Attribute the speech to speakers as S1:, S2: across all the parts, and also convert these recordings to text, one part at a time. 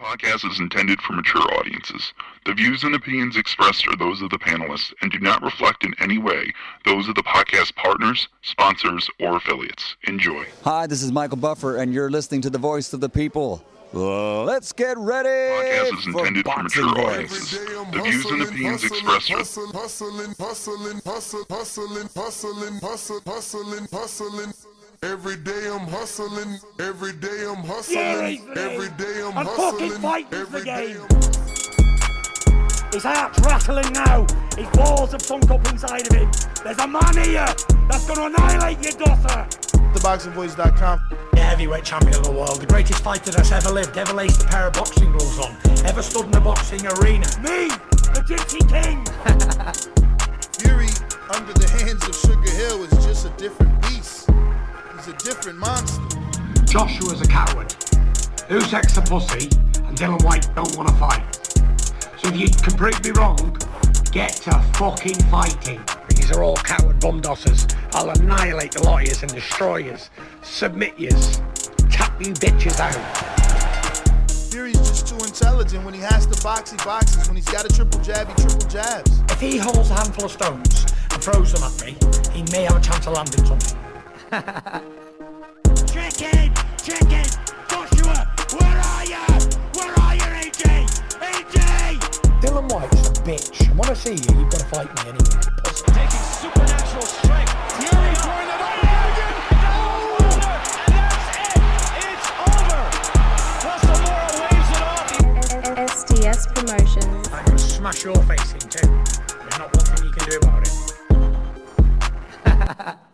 S1: Podcast is intended for mature audiences. The views and opinions expressed are those of the panelists and do not reflect in any way those of the podcast partners, sponsors, or affiliates. Enjoy.
S2: Hi, this is Michael Buffer, and you're listening to the voice of the people. Let's get ready
S1: Podcast is intended for
S2: Boxing
S1: mature
S2: Voice.
S1: audiences. The views and opinions expressed are
S3: hustling, hustling, hustling, hustling, hustling, hustling, hustling, hustling, hustling. Every day I'm hustling. Every day I'm hustling. Every day I'm
S4: I'm
S3: hustling.
S4: fucking fighting
S3: Every
S4: the game.
S3: I'm-
S4: His heart's rattling now. His balls have sunk up inside of him. There's a man here that's going to annihilate your daughter.
S5: TheBoxingVoice.com.
S4: The heavyweight champion of the world, the greatest fighter that's ever lived, ever laced a pair of boxing gloves on, ever stood in a boxing arena. Me, the Gypsy King.
S5: Fury under the hands of Sugar Hill is just a different beast. He's a different monster.
S4: Joshua's a coward. Usyk's a pussy, and Dillian Whyte don't want to fight. So if you can prove me wrong, get to fucking fighting. These are all coward bum dossers. I'll annihilate the lawyers and destroy yous, submit yous, tap you bitches out.
S5: Fury's just too intelligent. When he has to box, he boxes. When he's got a triple jab, he triple jabs.
S4: If he holds a handful of stones and throws them at me, he may have a chance of landing something. Chicken! Chicken! Joshua! Where are you? Where are you, AJ? AJ! Dillian Whyte's a bitch. And when I see you, you've got to fight me anyway. Pussy.
S6: taking supernatural strength. Fury throwing the right again. No! And that's it. It's over. Russell waves.
S7: STS Promotions.
S4: I'm going to smash your face in too. There's not one thing you can do about it.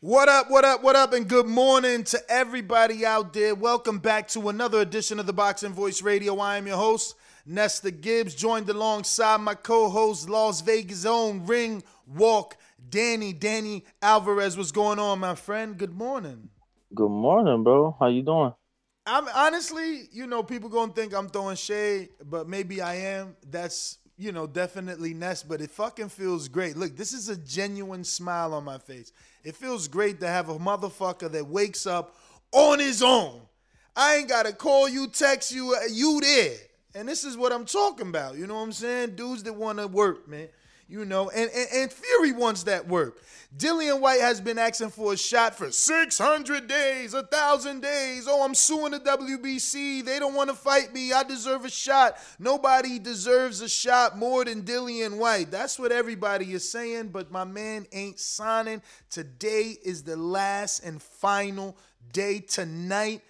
S5: What up, what up, what up, and good morning to everybody out there. Welcome back to another edition of the Boxing Voice Radio. I am your host, Nesta Gibbs, joined alongside my co host, Las Vegas' own Ring Walk, Danny. Danny Alvarez, what's going on, my friend? Good morning.
S8: Good morning, bro. How you doing?
S5: I'm honestly, you know, people gonna think I'm throwing shade, but maybe I am. That's you know definitely Nest, but it fucking feels great. Look, this is a genuine smile on my face. It feels great to have a motherfucker that wakes up on his own. I ain't gotta call you, text you, uh, you there. And this is what I'm talking about. You know what I'm saying? Dudes that want to work, man. You know, and, and and Fury wants that work. Dillian Whyte has been asking for a shot for 600 days, a thousand days. Oh, I'm suing the WBC. They don't want to fight me. I deserve a shot. Nobody deserves a shot more than Dillian Whyte. That's what everybody is saying, but my man ain't signing. Today is the last and final day. Tonight,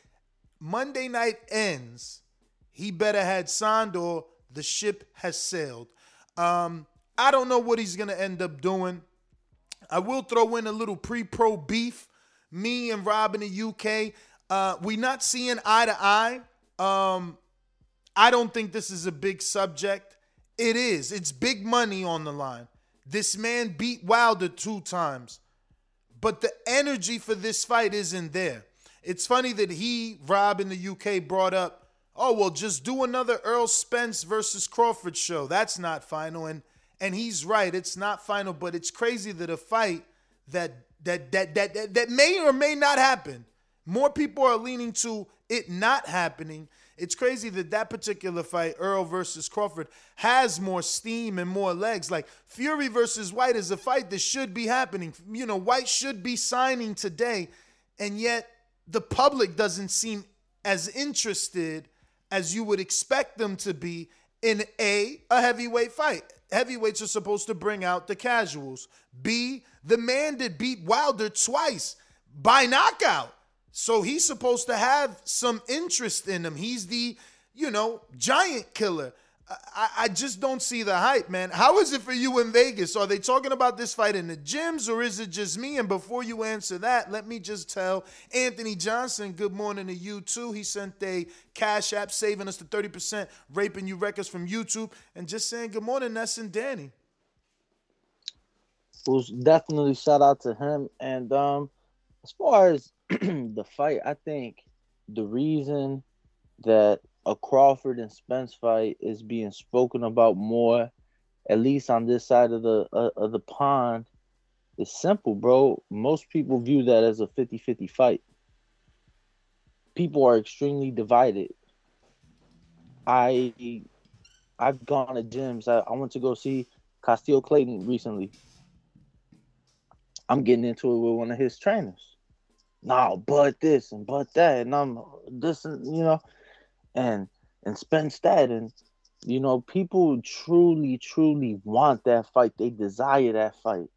S5: Monday night ends. He better had signed or the ship has sailed. Um, I don't know what he's gonna end up doing. I will throw in a little pre-pro beef. Me and Rob in the UK, uh, we not seeing eye to eye. Um, I don't think this is a big subject. It is. It's big money on the line. This man beat Wilder two times, but the energy for this fight isn't there. It's funny that he, Rob in the UK, brought up, oh well, just do another Errol Spence versus Crawford show. That's not final, and and he's right. It's not final, but it's crazy that a fight that that that that that, that may or may not happen. More people are leaning to it not happening. It's crazy that that particular fight, Errol versus Crawford, has more steam and more legs. Like Fury versus Whyte is a fight that should be happening. You know, Whyte should be signing today, and yet the public doesn't seem as interested as you would expect them to be in a a heavyweight fight. Heavyweights are supposed to bring out the casuals. B, the man that beat Wilder twice by knockout. So he's supposed to have some interest in him. He's the, you know, giant killer. I, I just don't see the hype, man. How is it for you in Vegas? Are they talking about this fight in the gyms or is it just me? And before you answer that, let me just tell Anthony Johnson good morning to you too. He sent a cash app saving us the 30% raping you records from YouTube and just saying good morning, Ness and Danny.
S8: was definitely shout out to him. And um, as far as the fight, I think the reason that a Crawford and Spence fight is being spoken about more, at least on this side of the uh, of the pond, It's simple, bro. Most people view that as a 50-50 fight. People are extremely divided. I I've gone to gyms. I, I went to go see Castio Clayton recently. I'm getting into it with one of his trainers. No, but this and but that, and I'm this and you know, and and Spence that, and you know, people truly, truly want that fight. They desire that fight.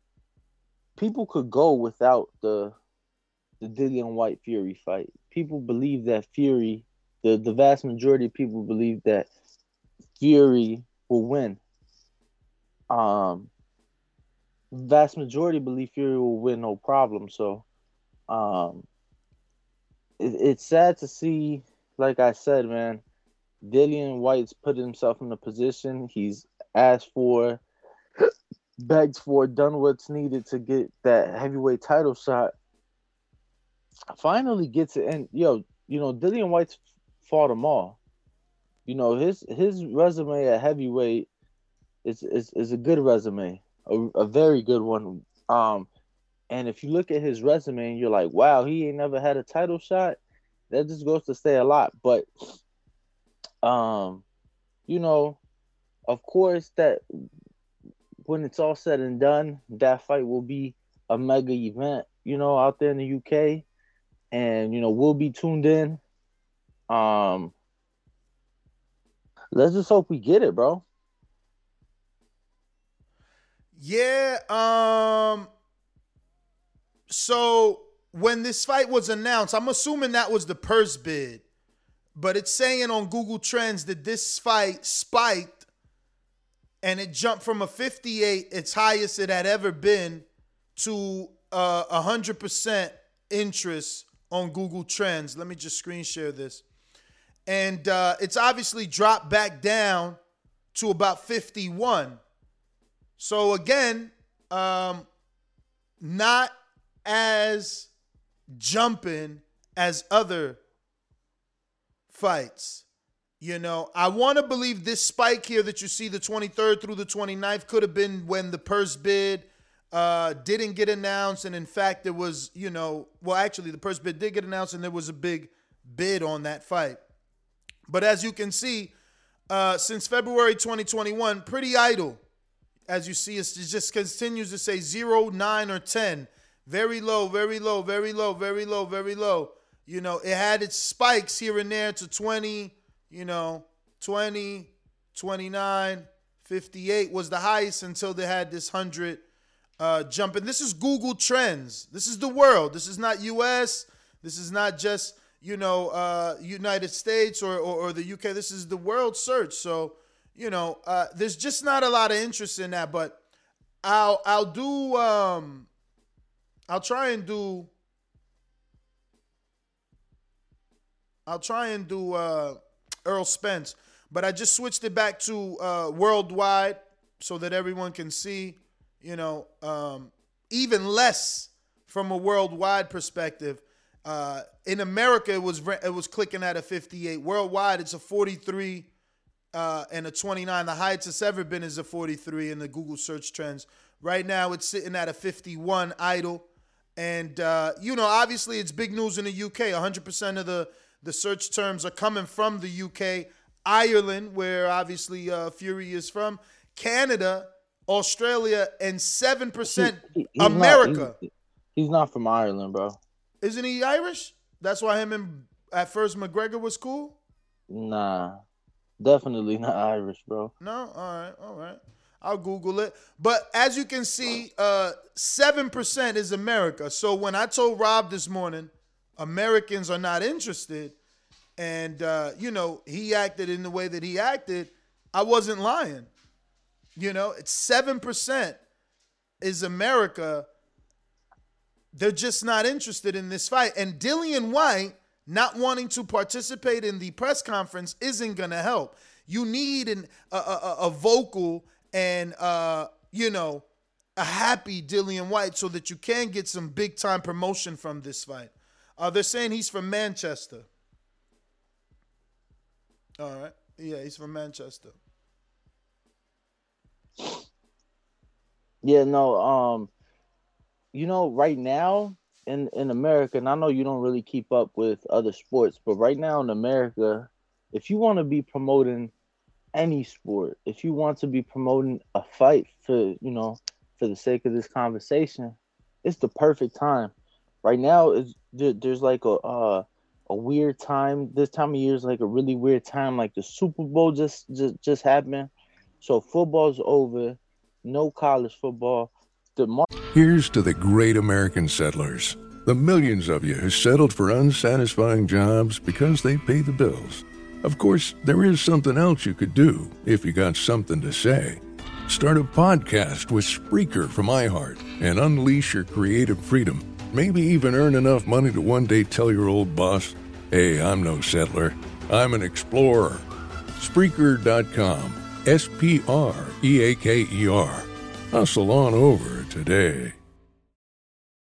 S8: People could go without the the Dillian Whyte Fury fight. People believe that Fury, the, the vast majority of people believe that Fury will win. Um vast majority believe Fury will win no problem. So um it, it's sad to see, like I said, man, Dillian Whyte's put himself in a position. He's asked for, begged for, done what's needed to get that heavyweight title shot. Finally gets it, and yo, you know, Dillian Whyte's fought them all. You know, his his resume at heavyweight is is, is a good resume, a, a very good one. Um, and if you look at his resume and you're like, wow, he ain't never had a title shot, that just goes to say a lot. But um, you know, of course that when it's all said and done, that fight will be a mega event, you know, out there in the UK. And, you know, we'll be tuned in. Um let's just hope we get it, bro.
S5: Yeah, um so when this fight was announced, I'm assuming that was the purse bid. But it's saying on Google Trends that this fight spiked and it jumped from a 58, its highest it had ever been, to uh, 100% interest on Google Trends. Let me just screen share this. And uh, it's obviously dropped back down to about 51. So again, um, not as jumping as other fights. You know, I want to believe this spike here that you see the 23rd through the 29th could have been when the purse bid uh, didn't get announced. And in fact, there was, you know, well, actually, the purse bid did get announced and there was a big bid on that fight. But as you can see, uh, since February 2021, pretty idle. As you see, it just continues to say zero, nine, or 10. Very low, very low, very low, very low, very low. You know, it had its spikes here and there to 20, you know, 20, 29, 58 was the highest until they had this 100 uh, jump. And this is Google Trends. This is the world. This is not US. This is not just, you know, uh, United States or, or, or, the UK. This is the world search. So, you know, uh, there's just not a lot of interest in that. But I'll I'll do um I'll try and do I'll try and do uh, Errol Spence, but I just switched it back to uh, worldwide so that everyone can see, you know, um, even less from a worldwide perspective. Uh, in America, it was it was clicking at a 58. Worldwide, it's a 43 uh, and a 29. The highest it's ever been is a 43 in the Google search trends. Right now, it's sitting at a 51 idle. And, uh, you know, obviously it's big news in the UK. 100% of the the search terms are coming from the UK, Ireland, where obviously uh, Fury is from, Canada, Australia, and seven percent America.
S8: Not, he's, he's, not from Ireland, bro.
S5: Isn't he Irish? That's why him and at first McGregor was cool.
S8: Nah, definitely not Irish, bro.
S5: No, all right, all right. I'll Google it. But as you can see, uh, seven percent is America. So when I told Rob this morning Americans are not interested, and uh, you know he acted in the way that he acted, I wasn't lying. You know, it's seven percent is America. They're just not interested in this fight, and Dillian Whyte not wanting to participate in the press conference isn't gonna help. You need an a, a, a vocal and uh, you know a happy Dillian Whyte so that you can get some big time promotion from this fight. Uh, they're saying he's from Manchester. All right. Yeah, he's from Manchester.
S8: Yeah, no, um, you know, right now in in America, and I know you don't really keep up with other sports, but right now in America, if you want to be promoting any sport, if you want to be promoting a fight for, you know, for the sake of this conversation, it's the perfect time. Right now, is there, there's like a uh, a weird time. This time of year is like a really weird time. Like the Super Bowl just just just happened, so football's over. No college football. The mar-
S9: Here's to the great American settlers, the millions of you who settled for unsatisfying jobs because they pay the bills. Of course, there is something else you could do if you got something to say. Start a podcast with Spreaker from iHeart and unleash your creative freedom. Maybe even earn enough money to one day tell your old boss, hey, I'm no settler, I'm an explorer. Spreaker.com. S P R E A K E R. Hustle on over today.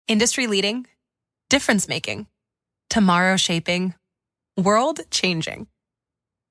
S10: Industry leading, difference making, tomorrow shaping, world changing.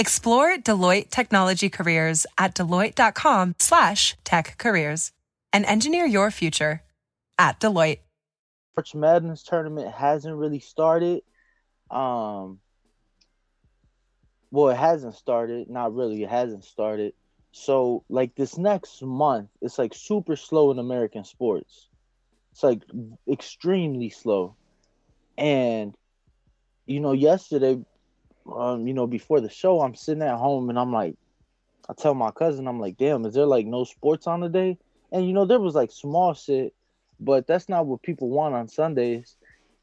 S10: Explore Deloitte technology careers at deloitte.com slash tech careers and engineer your future at Deloitte.
S8: March Madness tournament hasn't really started. Um, well, it hasn't started. Not really. It hasn't started. So, like this next month, it's like super slow in American sports. It's like extremely slow. And, you know, yesterday, um, you know, before the show, I'm sitting at home and I'm like, I tell my cousin, I'm like, damn, is there like no sports on today? And, you know, there was like small shit, but that's not what people want on Sundays.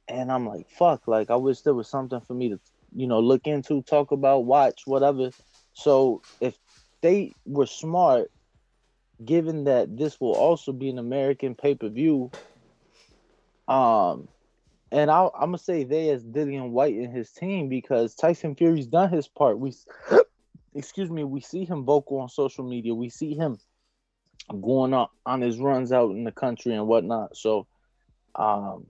S8: And I'm like, fuck, like, I wish there was something for me to you know, look into, talk about, watch, whatever. So if they were smart, given that this will also be an American pay per view, um, and i am gonna say they as Dillian Whyte and his team because Tyson Fury's done his part. We, excuse me, we see him vocal on social media. We see him going on on his runs out in the country and whatnot. So, um,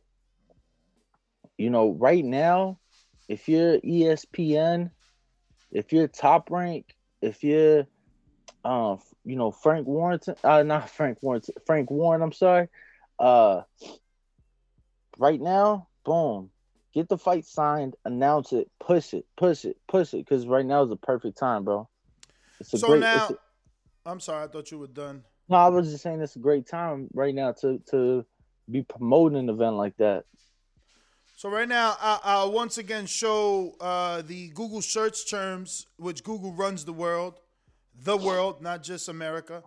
S8: you know, right now if you're ESPN, if you're top rank, if you're uh, you know, Frank Warren, uh not Frank Warren, Frank Warren, I'm sorry. Uh right now, boom. Get the fight signed, announce it, push it, push it, push it, because right now is the perfect time, bro.
S5: It's a so great, now, i am sorry, I thought you were done.
S8: No, I was just saying it's a great time right now to to be promoting an event like that.
S5: So right now, I, I'll once again show uh, the Google search terms, which Google runs the world, the world, not just America.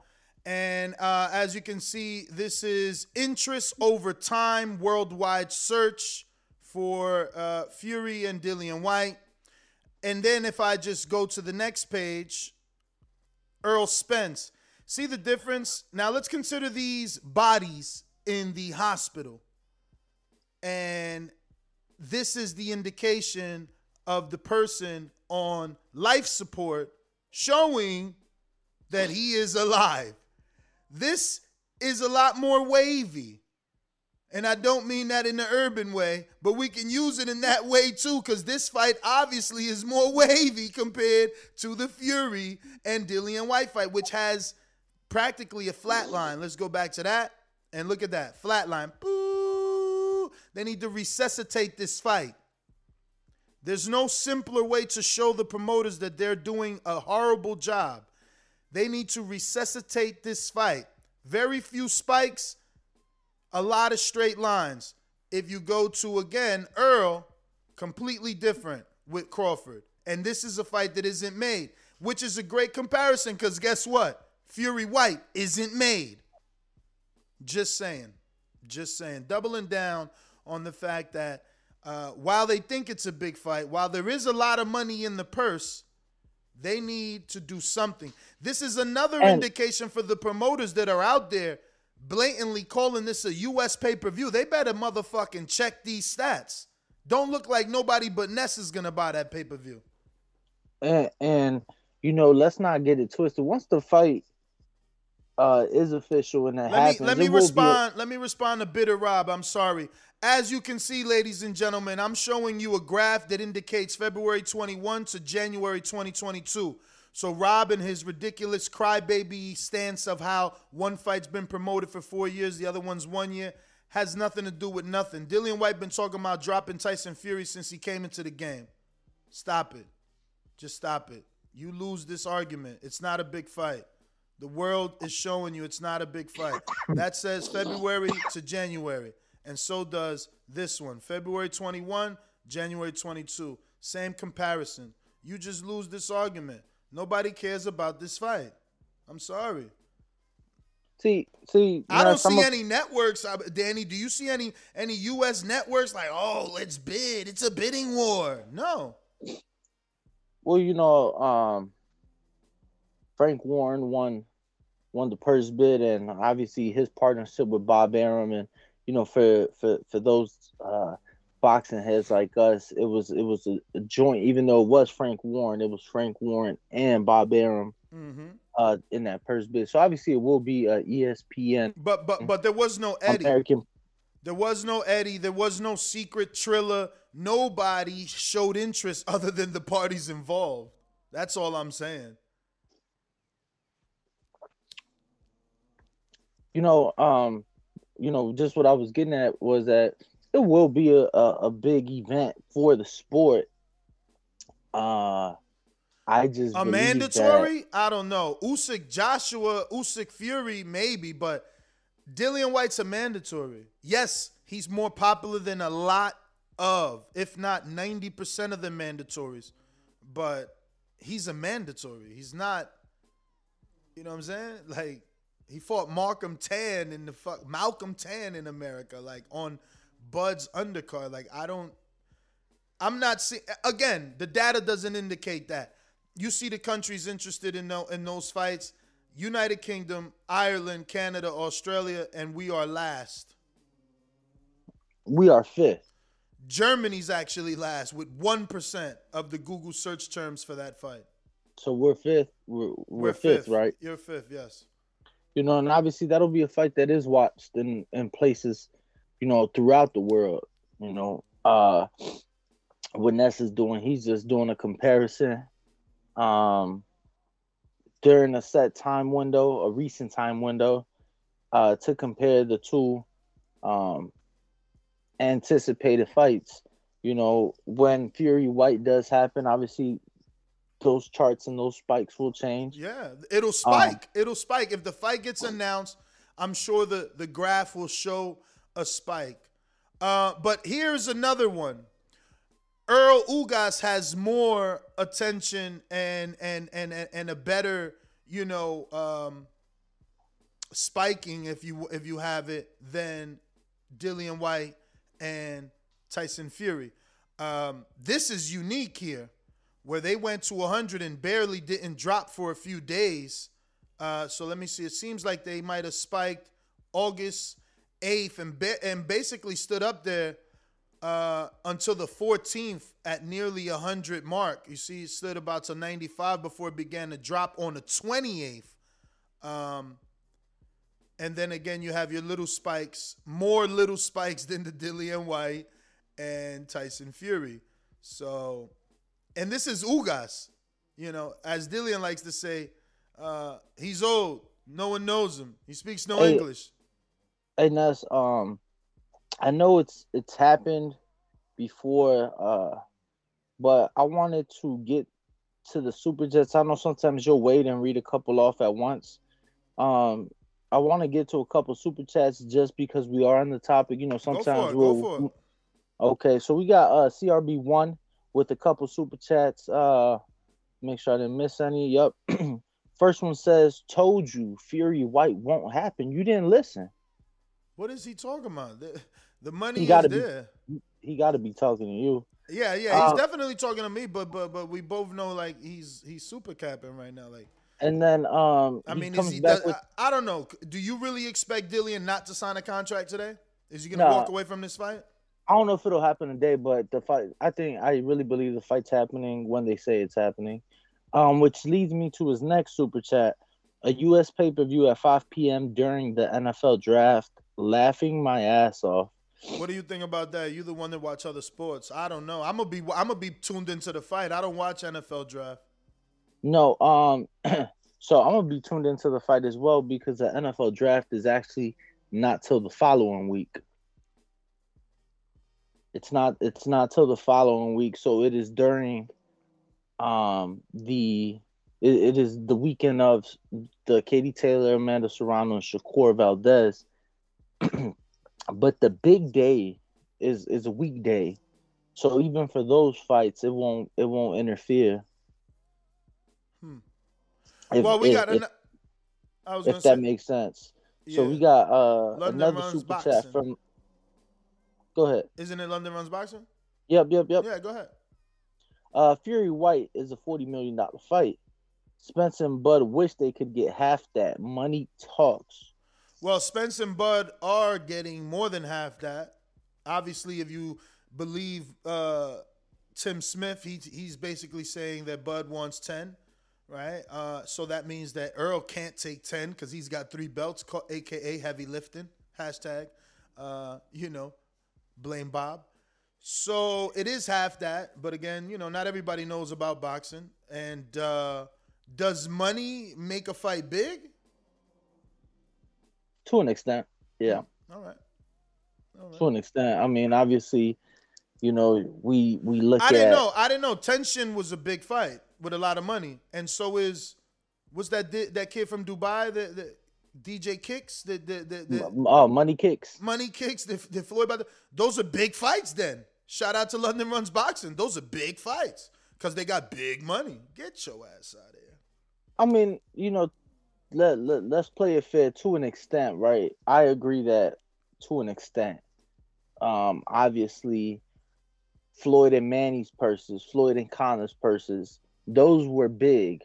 S5: And uh, as you can see, this is interest over time worldwide search for uh, Fury and Dillian Whyte. And then if I just go to the next page, Errol Spence. See the difference? Now let's consider these bodies in the hospital. And this is the indication of the person on life support showing that he is alive. This is a lot more wavy. And I don't mean that in the urban way, but we can use it in that way too, because this fight obviously is more wavy compared to the Fury and Dillian Whyte fight, which has practically a flat line. Let's go back to that and look at that flat line. Boom. They need to resuscitate this fight. There's no simpler way to show the promoters that they're doing a horrible job. They need to resuscitate this fight. Very few spikes, a lot of straight lines. If you go to again Errol, completely different with Crawford. And this is a fight that isn't made, which is a great comparison because guess what? Fury Whyte isn't made. Just saying. Just saying. Doubling down on the fact that uh, while they think it's a big fight, while there is a lot of money in the purse, they need to do something. This is another
S8: And-
S5: indication for the promoters that are out there blatantly calling this a U.S. pay per view. They better motherfucking check these stats. Don't look like nobody but Ness is gonna buy that pay per view.
S8: and, and you know, let's not get it twisted. Once the fight uh is official and that
S5: Let
S8: happens,
S5: me let me
S8: be a-
S5: respond. Let me respond to Bitter Rob. I'm sorry. As you can see, ladies and gentlemen, I'm showing you a graph that indicates February 21 to January 2022. So Rob and his ridiculous crybaby stance of how one fight's been promoted for four years, the other one's one year, has nothing to do with nothing. Dillian Whyte been talking about dropping Tyson Fury since he came into the game. Stop it. Just stop it. You lose this argument. It's not a big fight. The world is showing you it's not a big fight. That says February to January. And so does this one. February 21, January 22. Same comparison. You just lose this argument. Nobody cares about this fight. I'm sorry.
S8: see, see.
S5: I don't see any networks. Danny, do you see any any US networks like, "Oh, let's bid. It's a bidding war." No.
S8: Well, you know, um, Frank Warren won won the purse bid, and obviously his partnership with Bob Arum, and you know, for for for those uh, boxing heads like us, it was it was a, a joint. Even though it was Frank Warren, it was Frank Warren and Bob Arum
S5: Mhm.
S8: uh, in that purse bid. So obviously it will be uh, ESPN
S5: But but but there was no Eddie.
S8: American.
S5: There was no Eddie. There was no secret Triller. Nobody showed interest other than the parties involved. That's all I'm saying.
S8: You know, um, you know, just what I was getting at was that it will be a, a, a big event for the sport. Uh I just
S5: A mandatory? I don't know. Usyk Joshua, Usyk Fury, maybe, but Dillian Whyte's a mandatory. Yes, he's more popular than a lot of, if not 90% of the mandatories, but he's a mandatory. He's not, you know what I'm saying? Like, he fought Markham Tan in the fuck Malcolm Tan in America, like on Bud's undercard. Like, I don't I'm not seeing again. The data doesn't indicate that. You see the countries interested in tho- in those fights: United Kingdom, Ireland, Canada, Australia, and we are last.
S8: we are fifth.
S5: Germany's actually last with one percent of the Google search terms for that fight.
S8: So we're fifth. We're, we're, fifth, right?
S5: You're fifth, yes.
S8: You know, and obviously that'll be a fight that is watched in, in places, you know, throughout the world. You know, uh what Ness is doing, he's just doing a comparison. Um during a set time window, a recent time window, uh, to compare the two um anticipated fights. You know, when Fury Whyte does happen, obviously those charts and those spikes will change.
S5: Yeah, it'll spike. it'll spike. If the fight gets announced, I'm sure the, the graph will show a spike. Uh, but here's another one. Errol Ugas has more attention and and and and, and a better, you know, um, spiking if you if you have it than Dillian Whyte and Tyson Fury. Um, this is unique here, where they went to 100 and barely didn't drop for a few days. Uh, so let me see. It seems like they might have spiked August 8th and ba- and basically stood up there uh, until the 14th at nearly 100 mark. You see, it stood about to 95 before it began to drop on the 28th. Um, and then again, you have your little spikes, more little spikes than the Dillian Whyte and Tyson Fury. So, and this is Ugas. You know, as Dillian likes to say, uh, he's old. No one knows him. He speaks no
S8: Hey.
S5: English.
S8: and that's um i know it's it's happened before uh but I wanted to get to the super chats. I know sometimes you'll wait and read a couple off at once. Um, I want to get to a couple super chats just because we are on the topic. You know, sometimes
S5: it.
S8: we'll.
S5: Go for it.
S8: Okay, so we got uh CRB one with a couple super chats. Uh, make sure I didn't miss any. Yup. First one says, "Told you, Fury Whyte won't happen. You didn't listen.
S5: What is he talking about? The, the money
S8: He
S5: is
S8: gotta be-
S5: there.
S8: He got to be talking to you."
S5: Yeah, yeah, he's
S8: Uh,
S5: definitely talking to me, but but but we both know like he's he's super capping right now. Like
S8: And then um,
S5: I mean, is he?
S8: back
S5: Does,
S8: with
S5: I, I don't know. Do you really expect Dillian not to sign a contract today? Is he gonna
S8: Nah.
S5: walk away from this fight?
S8: I don't know if it'll happen today, but the fight. I think I really believe the fight's happening when they say it's happening. Um, which leads me to his next super chat: a U.S. pay per view at 5 p.m. during the NFL draft. Laughing my ass off.
S5: What do you think about that? You the one that watch other sports. I don't know. I'm gonna be I'm gonna be tuned into the fight. I don't watch NFL draft.
S8: No, um, so I'm gonna be tuned into the fight as well because the NFL draft is actually not till the following week. It's not. It's not till the following week, so it is during, um, the. It, it is the weekend of the Katie Taylor, Amanda Serrano, and Shakur Valdez. but the big day is is a weekday, so even for those fights, it won't it won't interfere.
S5: Hmm.
S8: If-
S5: well, we
S8: if-
S5: got.
S8: if-
S5: An, I was
S8: if that
S5: say.
S8: makes sense. So we got uh
S5: London
S8: another super
S5: boxing.
S8: chat from. Go ahead.
S5: Isn't it London runs boxing?
S8: Yep, yep, yep.
S5: Yeah, go ahead.
S8: Uh, Fury Whyte is a forty million dollar fight. Spence and Bud wish they could get half that. Money talks.
S5: Well, Spence and Bud are getting more than half that. Obviously, if you believe uh, Tim Smith, he, he's basically saying that Bud wants 10, right? Uh, so that means that Errol can't take 10 because he's got three belts, aka heavy lifting. Hashtag, uh, you know, blame Bob. So it is half that, but again, you know, not everybody knows about boxing. And uh, does money make a fight big?
S8: To an extent, yeah.
S5: All right. All right.
S8: To an extent, I mean, obviously, you know, we we look
S5: I didn't
S8: at
S5: know. I didn't know. Tension was a big fight with a lot of money, and so is was that di- that kid from Dubai, the, the DJ Kicks, the the the, the
S8: uh, money kicks.
S5: Money Kicks, the, the Floyd brother. Those are big fights. Then shout out to London Runs Boxing. Those are big fights because they got big money. Get your ass out of here.
S8: I mean, you know, let, let let's play it fair to an extent, right? I agree that to an extent. Um, obviously, Floyd and Manny's purses, Floyd and Conor's purses, those were big.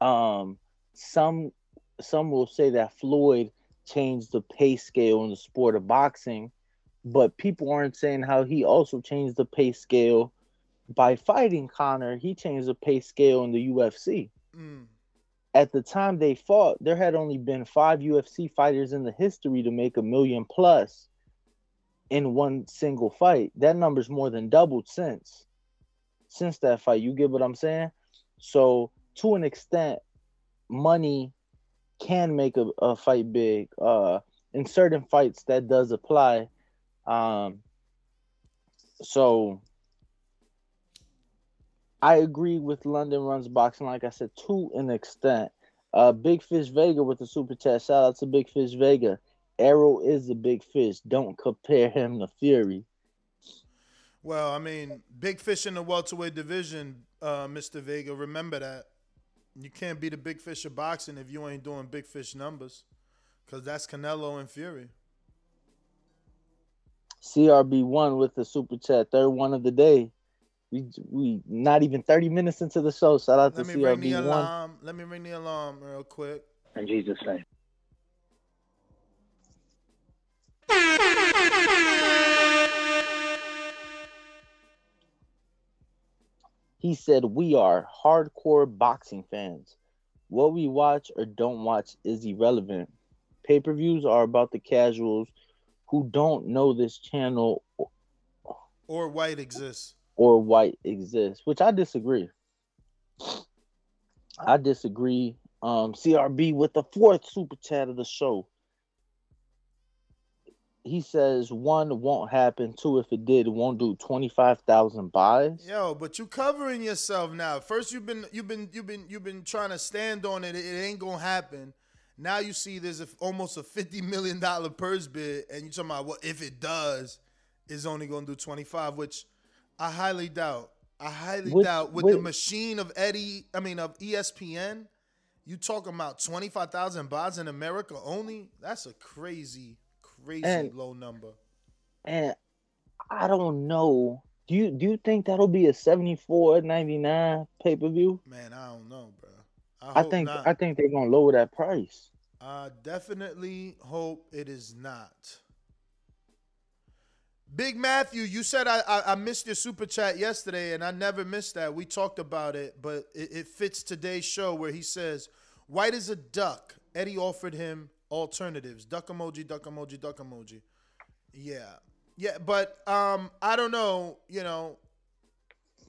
S8: Um, some some will say that Floyd changed the pay scale in the sport of boxing, but people aren't saying how he also changed the pay scale by fighting Conor. He changed the pay scale in the UFC
S5: Mm.
S8: at the time they fought, there had only been five UFC fighters in the history to make a million plus in one single fight. That number's more than doubled since since that fight. You get what I'm saying? So to an extent, money can make a, a fight big. Uh in certain fights that does apply. Um so I agree with London Runs Boxing, like I said, to an extent. Uh, Big Fish Vega with the super chat. Shout out to Big Fish Vega. Errol is a big fish. Don't compare him to Fury.
S5: Well, I mean, big fish in the welterweight division, uh, Mr. Vega. Remember that. You can't be the big fish of boxing if you ain't doing big fish numbers, because that's Canelo and Fury.
S8: CRB1 with the super chat. Third one of the day. We we not even 30 minutes into the show. Shout out to
S5: Let me ring the
S8: CRB1.
S5: alarm. Let me ring the alarm real quick.
S8: In Jesus' name. He said, We are hardcore boxing fans. What we watch or don't watch is irrelevant. Pay per views are about the casuals who don't know this channel
S5: Or Whyte exists.
S8: or Whyte exists, which I disagree. I disagree. Um, CRB with the fourth super chat of the show. He says one won't happen. Two, if it did, it won't do twenty five thousand buys.
S5: Yo, but you covering yourself now. First you've been you've been you've been you've been trying to stand on it. It ain't gonna happen. Now you see there's a, almost a fifty million dollar purse bid, and you talking about what if it does, is only gonna do twenty five, which I highly doubt. I highly
S8: Which-
S5: doubt with the machine of Eddie. I mean of ESPN. You talking about twenty five thousand buys in America only? That's a crazy, crazy
S8: And-
S5: low number.
S8: And I don't know. Do you do you think that'll be a seventy four ninety nine pay per view?
S5: Man, I don't know, bro.
S8: I
S5: hope
S8: think
S5: not.
S8: I think they're gonna lower that price.
S5: I definitely hope it is not. Big Matthew, you said I, I, I missed your super chat yesterday, and I never missed that. We talked about it, but it, it fits today's show where he says, Whyte as a duck. Eddie offered him alternatives. Duck emoji, duck emoji, duck emoji. Yeah. Yeah, but um, I don't know, you know,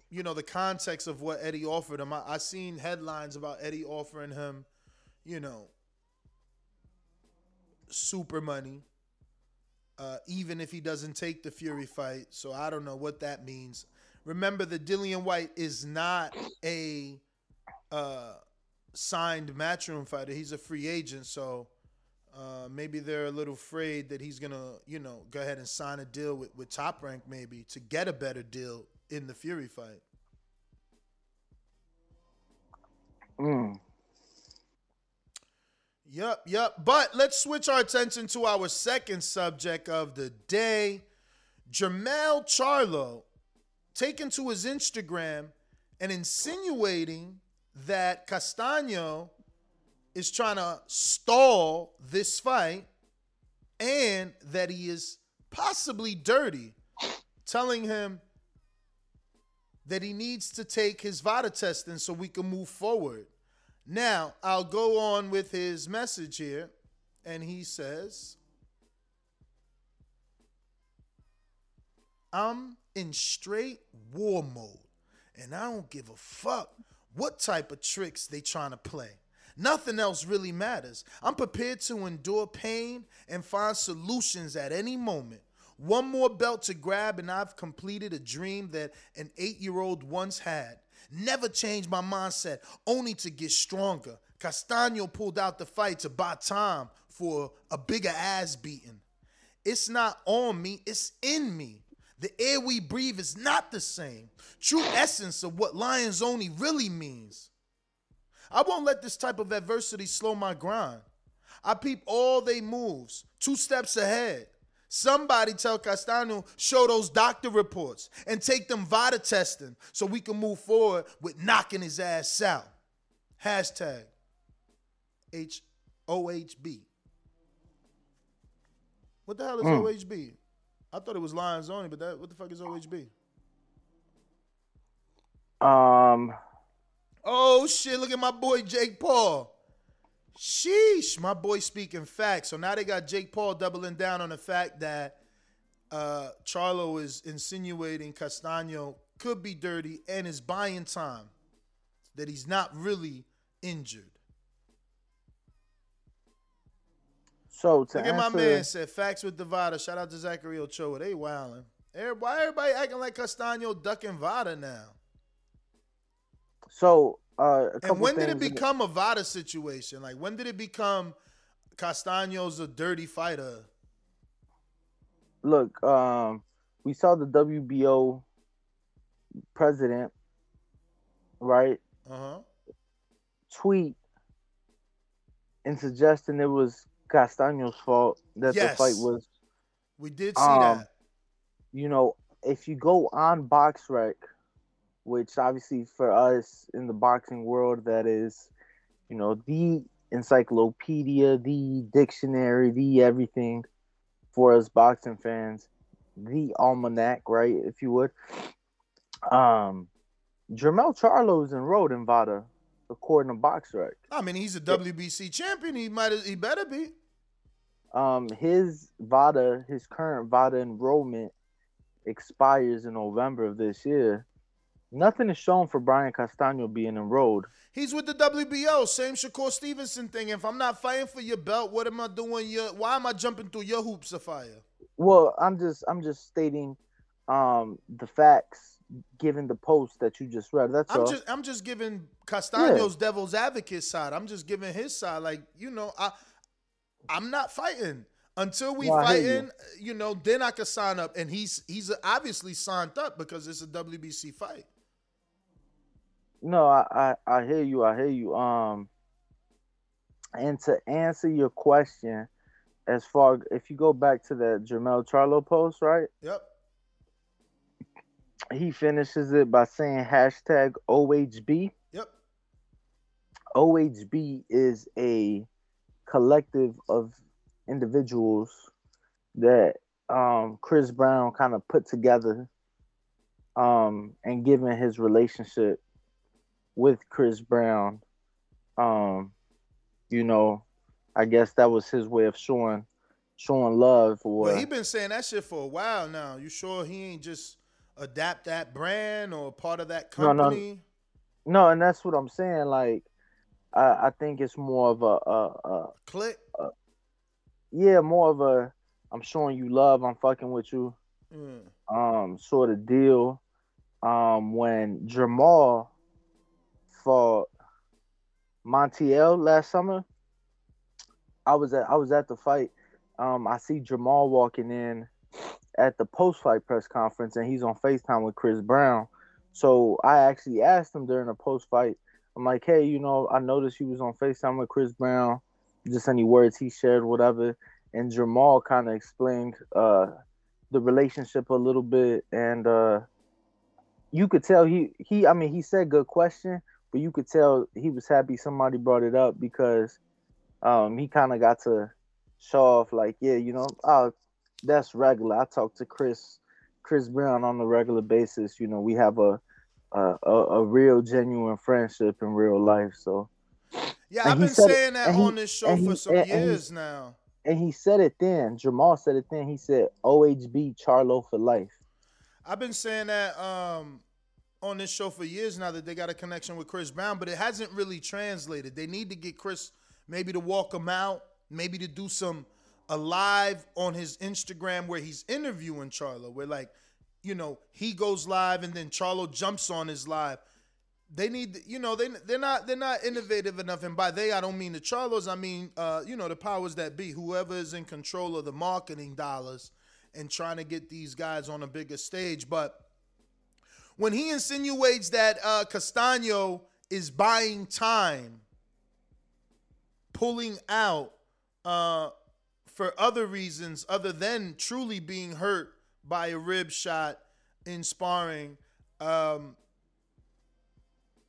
S5: you know, the context of what Eddie offered him. I, I seen headlines about Eddie offering him, you know, super money, uh, even if he doesn't take the Fury fight. So I don't know what that means. Remember that Dillian Whyte is not a uh, signed matchroom fighter. He's a free agent. So uh, maybe they're a little afraid that he's gonna, you know, go ahead and sign a deal with, with Top Rank maybe to get a better deal in the Fury fight.
S8: Mm.
S5: Yep, yep. But let's switch our attention to our second subject of the day. Jermell Charlo taken to his Instagram and insinuating that Castano is trying to stall this fight and that he is possibly dirty, telling him that he needs to take his VADA testing so we can move forward. Now, I'll go on with his message here, and he says, I'm in straight war mode, and I don't give a fuck what type of tricks they trying to play. Nothing else really matters. I'm prepared to endure pain and find solutions at any moment. One more belt to grab, and I've completed a dream that an eight year old once had. Never changed my mindset, only to get stronger. Castano pulled out the fight to buy time for a bigger ass beating. It's not on me, it's in me. The air we breathe is not the same. True essence of what Lions only really means. I won't let this type of adversity slow my grind. I peep all they moves, two steps ahead. Somebody tell Castano, show those doctor reports and take them VADA testing so we can move forward with knocking his ass out. Hashtag H O H B. What the hell is
S8: Mm.
S5: OHB? I thought it was Lions only, but that what the fuck is OHB?
S8: Um,
S5: Oh shit, look at my boy Jake Paul. Sheesh, my boy speaking facts. So now they got Jake Paul doubling down on the fact that uh, Charlo is insinuating Castano could be dirty and is buying time, that he's not really injured.
S8: so to
S5: Look at my man said facts with Devada. Shout out to Zachary Ochoa. They wildin'. Everybody, everybody acting like Castano ducking Vada now.
S8: So uh, a couple
S5: And when did it become a Vada situation? Like when did it become Castano's a dirty fighter?
S8: Look, um, we saw the WBO president, right,
S5: Uh huh.
S8: tweet and suggesting it was Castano's fault that
S5: Yes.
S8: the fight was
S5: We did see
S8: Um,
S5: that.
S8: you know, if you go on BoxRec, which obviously for us in the boxing world, that is, you know, the encyclopedia, the dictionary, the everything for us boxing fans, the almanac, right, if you would. Um, Jermell Charlo's enrolled in VADA, according to BoxRec.
S5: I mean, he's a WBC champion. He might. He better be.
S8: Um, his VADA, his current VADA enrollment expires in November of this year. Nothing is shown for Brian Castano being enrolled.
S5: He's with the WBO. Same Shakur Stevenson thing. If I'm not fighting for your belt, what am I doing? Your why am I jumping through your hoops of fire?
S8: Well, I'm just I'm just stating um the facts given the post that you just read. That's
S5: I'm
S8: all.
S5: just I'm just giving Castaño's devil's advocate side. I'm just giving his side. Like you know, I I'm not fighting until we
S8: I hear you.
S5: fighting. You. know, then I could sign up, and he's he's obviously signed up because it's a WBC fight.
S8: No, I, I I hear you. I hear you. Um, and to answer your question, as far if you go back to that Jermell Charlo post, right?
S5: Yep.
S8: He finishes it by saying hashtag OHB.
S5: Yep.
S8: OHB is a collective of individuals that um, Chris Brown kind of put together um, and given his relationship with Chris Brown, um, you know, I guess that was his way of showing showing love or
S5: But he been saying that shit for a while now. You sure he ain't just adapt that brand or part of that
S8: No, no.
S5: company?
S8: no, and that's what I'm saying. Like, I, I think it's more of a, a, a
S5: Click.
S8: yeah, more of a I'm showing you love, I'm fucking with you,
S5: Mm.
S8: um, sort of deal. Um, when Jamal Montiel last summer, I was at I was at the fight. Um, I see Jamal walking in at the post fight press conference, and he's on Facetime with Chris Brown. So I actually asked him during the post fight. I'm like, hey, you know, I noticed you was on Facetime with Chris Brown. Just any words he shared, whatever. And Jamal kind of explained uh, the relationship a little bit, and uh, you could tell he he. I mean, he said good question, but you could tell he was happy somebody brought it up because um, he kind of got to show off, like, yeah, you know, oh, that's regular. I talk to Chris Chris Brown on a regular basis. You know, we have a a, a, a real genuine friendship in real life. So
S5: Yeah,
S8: And
S5: I've been
S8: said it-
S5: saying that
S8: and he-
S5: on this show for
S8: he-
S5: some
S8: and- and he-
S5: years now.
S8: and he said it then. Jamal said it then. He said OHB Charlo for life.
S5: I've been saying that um, on this show for years now that they got a connection with Chris Brown, but it hasn't really translated. They need to get Chris maybe to walk him out, maybe to do some a live on his Instagram where he's interviewing Charlo, where like, you know, he goes live and then Charlo jumps on his live. They need, you know, they they're not they're not innovative enough, and by they I don't mean the Charlos, I mean, uh, you know, the powers that be, whoever is in control of the marketing dollars and trying to get these guys on a bigger stage. But when he insinuates that uh, Castano is buying time, pulling out uh, for other reasons other than truly being hurt by a rib shot in sparring, um,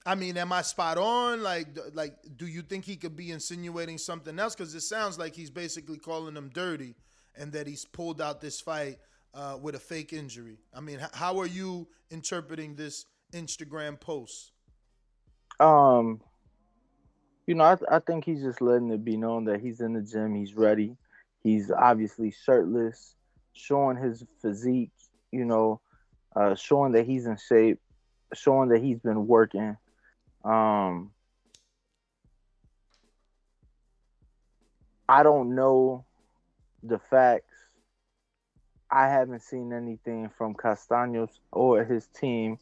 S5: I mean, am I spot on? Like, like, do you think he could be insinuating something else? Because it sounds like he's basically calling him dirty, and that he's pulled out this fight uh, with a fake injury. I mean, h- how are you interpreting this Instagram post?
S8: Um, you know, I, I think he's just letting it be known that he's in the gym. He's ready. He's obviously shirtless, showing his physique. You know, uh, showing that he's in shape, showing that he's been working. Um, I don't know the facts. I haven't seen anything from Castaños or his team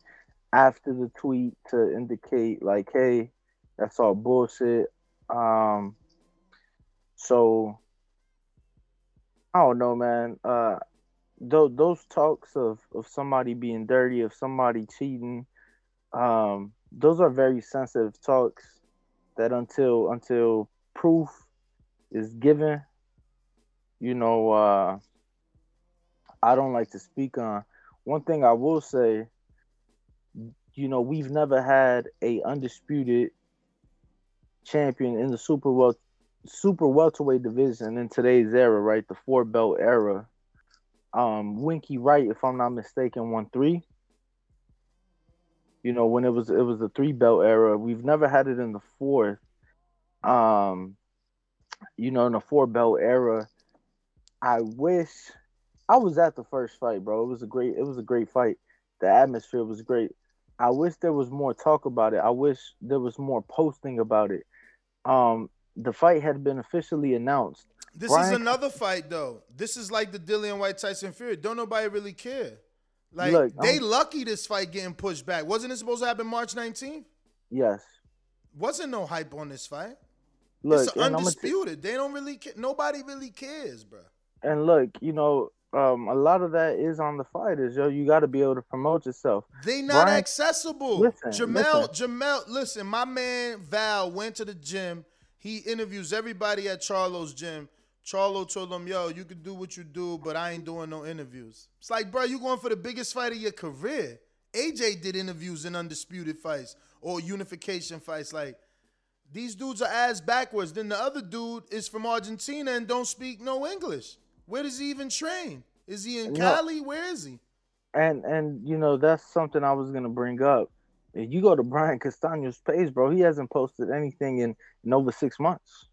S8: after the tweet to indicate like, hey, that's all bullshit. Um, so I don't know, man. Uh, those those talks of of somebody being dirty, of somebody cheating, um, those are very sensitive talks. That until until proof is given, you know, uh, I don't like to speak on. One thing I will say, you know, we've never had a undisputed champion in the super wel- super welterweight division in today's era, right? The four belt era. Um, Winky Wright, if I'm not mistaken, won three. You know, when it was it was the three belt era. We've never had it in the fourth. Um, you know, in the four belt era, I wish I was at the first fight, bro. It was a great it was a great fight. The atmosphere was great. I wish there was more talk about it. I wish there was more posting about it. Um, the fight had been officially announced
S5: This
S8: Brian-
S5: is another fight though. This is like the Dillian Whyte Tyson Fury. Don't nobody really care. Like
S8: Look,
S5: they
S8: I'm-
S5: lucky this fight getting pushed back. Wasn't it supposed to happen March 19th?
S8: Yes.
S5: Wasn't no hype on this fight.
S8: Look,
S5: it's
S8: and t-
S5: undisputed. they don't really care. Nobody really cares, bro.
S8: and look, you know, um, a lot of that is on the fighters, yo. You got to be able to promote yourself.
S5: They not
S8: Brian-
S5: accessible.
S8: Listen,
S5: Jamel,
S8: listen.
S5: Jamel, listen, my man Val went to the gym. He interviews everybody at Charlo's gym. Charlo told him, yo, you can do what you do, but I ain't doing no interviews. It's like, bro, you going for the biggest fight of your career. AJ did interviews in undisputed fights or unification fights. Like, these dudes are ass backwards. Then the other dude is from Argentina and don't speak no English. Where does he even train? Is he in
S8: No.
S5: Cali? Where is he?
S8: And and you know that's something I was gonna bring up. If you go to Brian Castano's page, bro, he hasn't posted anything in, in over six months.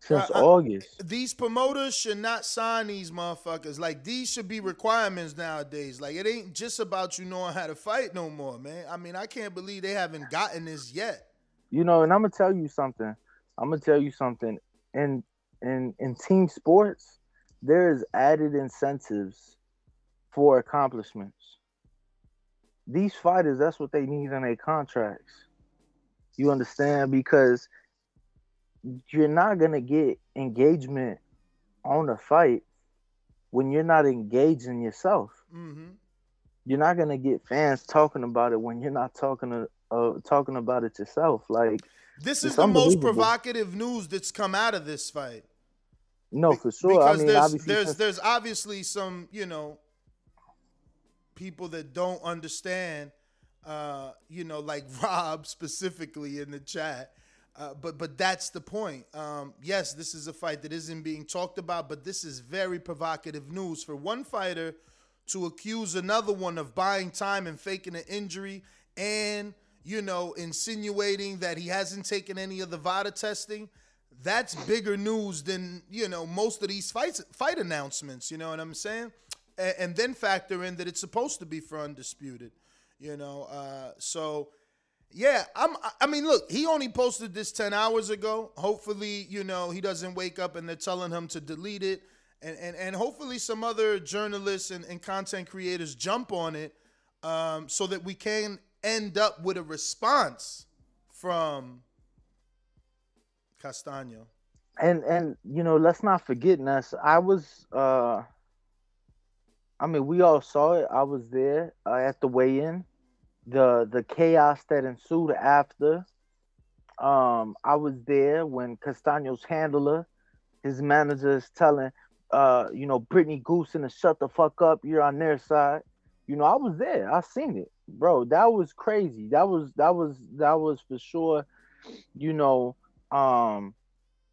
S8: Since
S5: Bruh, I-
S8: August.
S5: these promoters should not sign these motherfuckers. Like these should be requirements nowadays. Like it ain't just about you knowing how to fight no more, man. I mean, I can't believe they haven't gotten this yet.
S8: You know, and I'm gonna tell you something. I'm gonna tell you something. In in in team sports, there is added incentives for accomplishments. These fighters, that's what they need in their contracts. You understand? Because you're not gonna get engagement on a fight when you're not engaging yourself.
S5: Mm-hmm.
S8: You're not gonna get fans talking about it when you're not talking to, uh, talking about it yourself. Like
S5: This is the most provocative news that's come out of this fight.
S8: No, for sure. I
S5: because
S8: mean,
S5: there's
S8: obviously,
S5: there's there's obviously some you know people that don't understand uh you know like rob specifically in the chat. Uh, but but that's the point. Um yes this is a fight that isn't being talked about but this is very provocative news for one fighter to accuse another one of buying time and faking an injury and you know insinuating that he hasn't taken any of the VADA testing that's bigger news than you know most of these fights fight announcements you know what i'm saying? And, and then factor in that it's supposed to be for undisputed you know uh so yeah i'm I- mean look he only posted this 10 hours ago. Hopefully you know he doesn't wake up and they're telling him to delete it. And and, and hopefully some other journalists and, and content creators jump on it um so that we can end up with a response from Castano.
S8: and and you know, let's not forget, Ness. I was, uh I mean, we all saw it. I was there uh, at the weigh-in. The the chaos that ensued after. Um, I was there when Castano's handler, his manager, is telling, uh, you know, Brittany Goosen to shut the fuck up. You're on their side. You know, I was there. I seen it, bro. That was crazy. That was that was that was for sure. You know, um,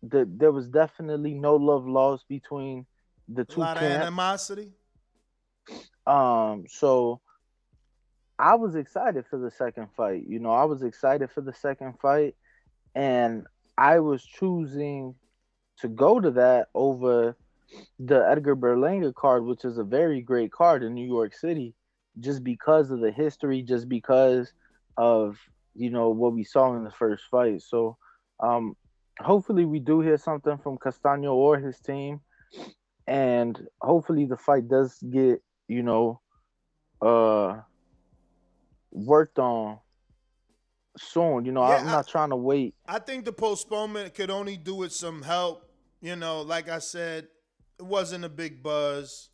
S8: the, there was definitely no love lost between the two.
S5: A lot of animosity.
S8: Um, so I was excited for the second fight. You know, I was excited for the second fight, and I was choosing to go to that over the Edgar Berlanga card, which is a very great card in New York City, just because of the history, just because of you know what we saw in the first fight. So, um, hopefully we do hear something from Castano or his team, and hopefully the fight does get you know uh worked on soon. You know,
S5: Yeah,
S8: I'm
S5: I-
S8: not trying to wait.
S5: I think the postponement could only do with some help. You know, like I said, it wasn't a big buzz.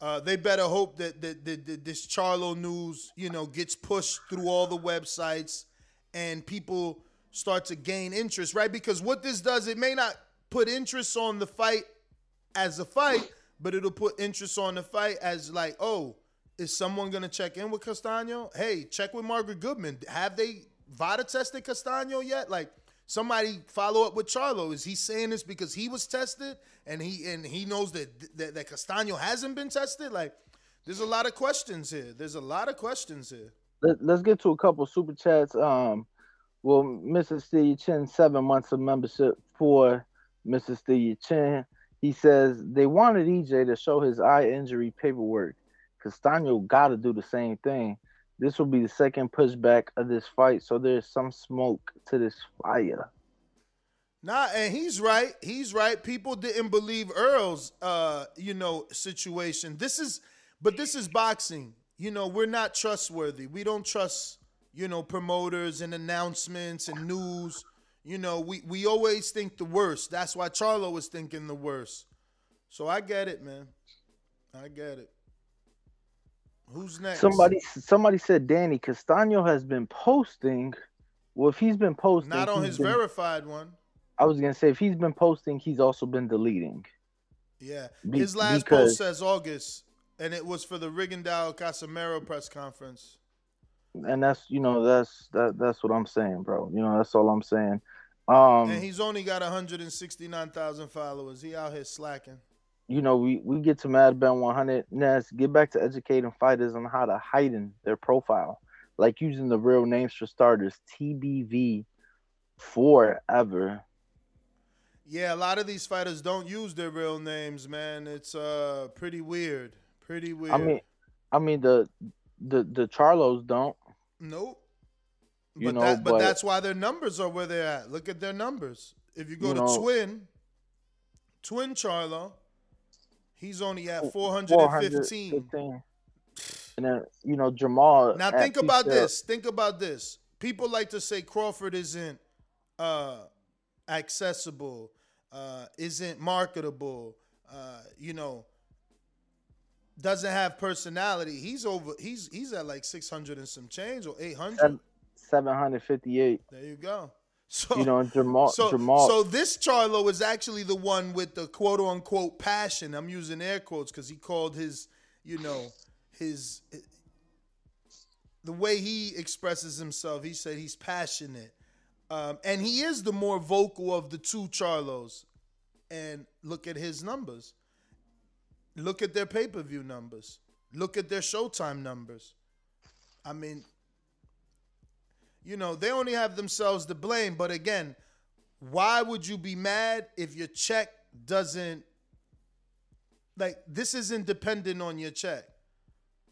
S5: Uh, they better hope that, that, that, that this Charlo news, you know, gets pushed through all the websites and people start to gain interest, right? Because what this does, it may not put interest on the fight as a fight, but it'll put interest on the fight as like, oh, is someone gonna check in with Castano? Hey, check with Margaret Goodman. Have they VADA tested Castano yet? Like somebody follow up with Charlo. Is he saying this because he was tested and he and he knows that that, that Castano hasn't been tested? Like there's a lot of questions here. There's a lot of questions here.
S8: Let, let's get to a couple super chats. Um, well, Mrs. Steve Chin, seven months of membership for. Steve Chin. He says they wanted EJ to show his eye injury paperwork. Castano got to do the same thing. This will be the second pushback of this fight, so there's some smoke to this fire.
S5: Nah, and he's right. He's right. People didn't believe Errol's, uh, you know, situation. This is, but this is boxing. You know, we're not trustworthy. We don't trust, you know, promoters and announcements and news. You know, we we always think the worst. That's why Charlo was thinking the worst. So I get it, man. I get it. Who's next?
S8: Somebody somebody said Danny Castano has been posting. Well, if he's been posting,
S5: not on his
S8: been-
S5: verified one.
S8: I was gonna say if he's been posting, he's also been deleting.
S5: Yeah.
S8: Be-
S5: His last
S8: because-
S5: post says August, and it was for the Rigondeaux Casimero press conference.
S8: And that's you know that's that that's what I'm saying, bro. You know that's all I'm saying. Um,
S5: and he's only got 169,000 followers. He out here slacking.
S8: you know we we get to Mad Ben 100. Ness, get back to educating fighters on how to heighten their profile, like using the real names for starters. TBV forever.
S5: Yeah, a lot of these fighters don't use their real names, man. It's uh pretty weird. Pretty weird.
S8: I mean, I mean the the the Charlos don't.
S5: Nope.
S8: You
S5: but
S8: know,
S5: that, but,
S8: but-
S5: that's why their numbers are where they're at. Look at their numbers. If you go
S8: You
S5: to
S8: know-
S5: Twin, Twin Charlo, he's only at 415.
S8: 415. And then you know Jamal.
S5: Now think about this. Think about this. People like to say Crawford isn't uh, accessible, uh, isn't marketable. Uh, you know, doesn't have personality. He's over. He's he's at like six hundred and some change or eight hundred.
S8: Seven hundred fifty-eight.
S5: There you go. So
S8: You know, Jamal.
S5: so,
S8: Jamal.
S5: so this Charlo is actually the one with the quote unquote passion. I'm using air quotes because he called his, you know, his the way he expresses himself. He said he's passionate, um, and he is the more vocal of the two Charlos. And look at his numbers. Look at their pay per view numbers. Look at their Showtime numbers. I mean, you know, they only have themselves to blame. But again, why would you be mad if your check doesn't like this isn't dependent on your check?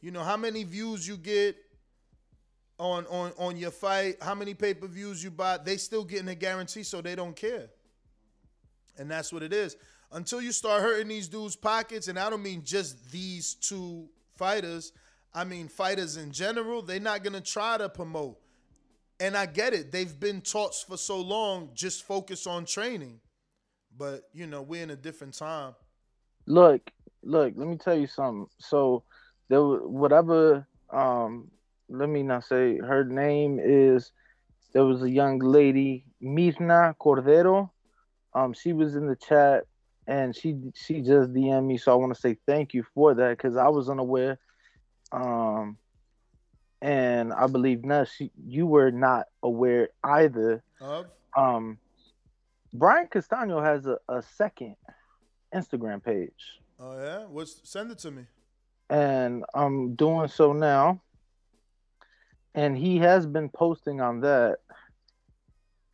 S5: You know, how many views you get on on on your fight, how many pay-per-views you buy, they still getting a guarantee, so they don't care. And that's what it is. Until you start hurting these dudes' pockets, and I don't mean just these two fighters, I mean fighters in general, they're not gonna try to promote. And I get it. They've been taught for so long, just focus on training. But you know, we're in a different time.
S8: look, look. Let me tell you something. So there, whatever. Um, let me not say her name is. There was a young lady, Mirna Cordero. Um, she was in the chat, and she she just DM'd me. So I want to say thank you for that because I was unaware. Um, and I believe Ness, you- you were not aware either.
S5: Of
S8: Um, Brian Castano has a, a second Instagram page.
S5: oh yeah, what's send it to me.
S8: and I'm doing so now. And he has been posting on that,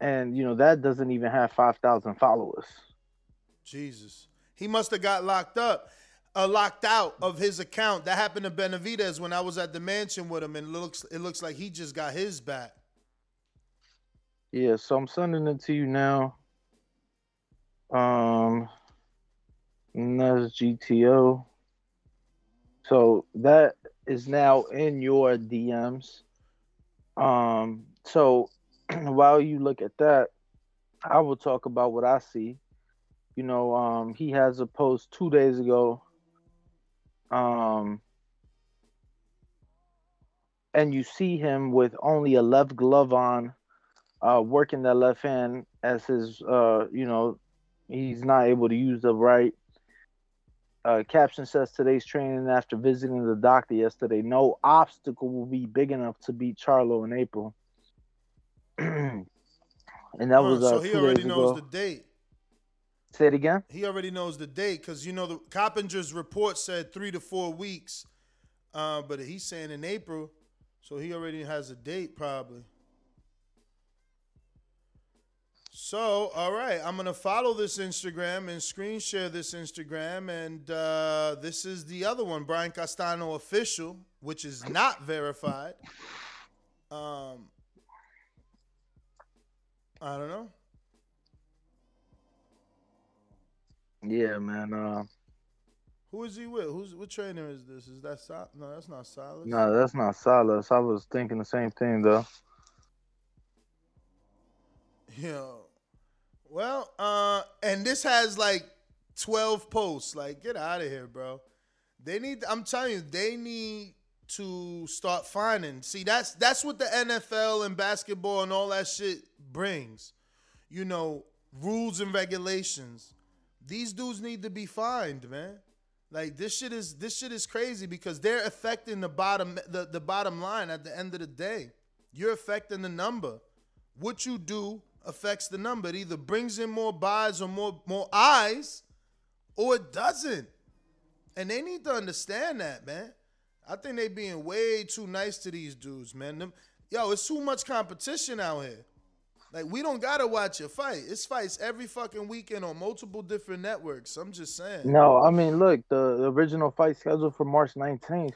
S8: and you know that doesn't even have five thousand followers.
S5: Jesus. He must have got locked up, uh, locked out of his account. That happened to Benavidez when I was at the mansion with him, and it looks it looks like he just got his back.
S8: Yeah, so I'm sending it to you now. Um, that's GTO. So that is now in your DMs. Um, so while you look at that, I will talk about what I see. You know, um, he has a post two days ago. Um, and you see him with only a left glove on, uh, working that left hand as his, uh, you know, he's not able to use the right. Uh, caption says today's training after visiting the doctor yesterday. No obstacle will be big enough to beat Charlo in April. and that was uh,
S5: so he
S8: two
S5: already
S8: days
S5: knows
S8: ago.
S5: the date.
S8: Say it again.
S5: He already knows the date because you know the Coppinger's report said three to four weeks, uh, but he's saying in April, so he already has a date probably. So, all right, I'm gonna follow this Instagram and screen share this Instagram, and uh, this is the other one, Brian Castano official, which is not verified. Um, I don't know.
S8: Yeah, man. Uh,
S5: Who is he with? Who's what trainer is this? Is that Sil- no? That's not Silas.
S8: no, that's not Silas. I was thinking the same thing though.
S5: Yo. Well, uh, and this has like 12 posts. Like, get out of here, bro. They need I'm telling you, they need to start finding. See, that's that's what the NFL and basketball and all that shit brings. You know, rules and regulations. These dudes need to be fined, man. Like this shit is this shit is crazy because they're affecting the bottom the, the bottom line at the end of the day. You're affecting the number. What you do affects the number. It either brings in more buys or more more eyes, or it doesn't. And they need to understand that, man. I think they being way too nice to these dudes, man. Them, yo, it's too much competition out here. Like we don't gotta watch a fight. It's fights every fucking weekend on multiple different networks. I'm just saying.
S8: No, I mean, look, the, the original fight scheduled for March 19th,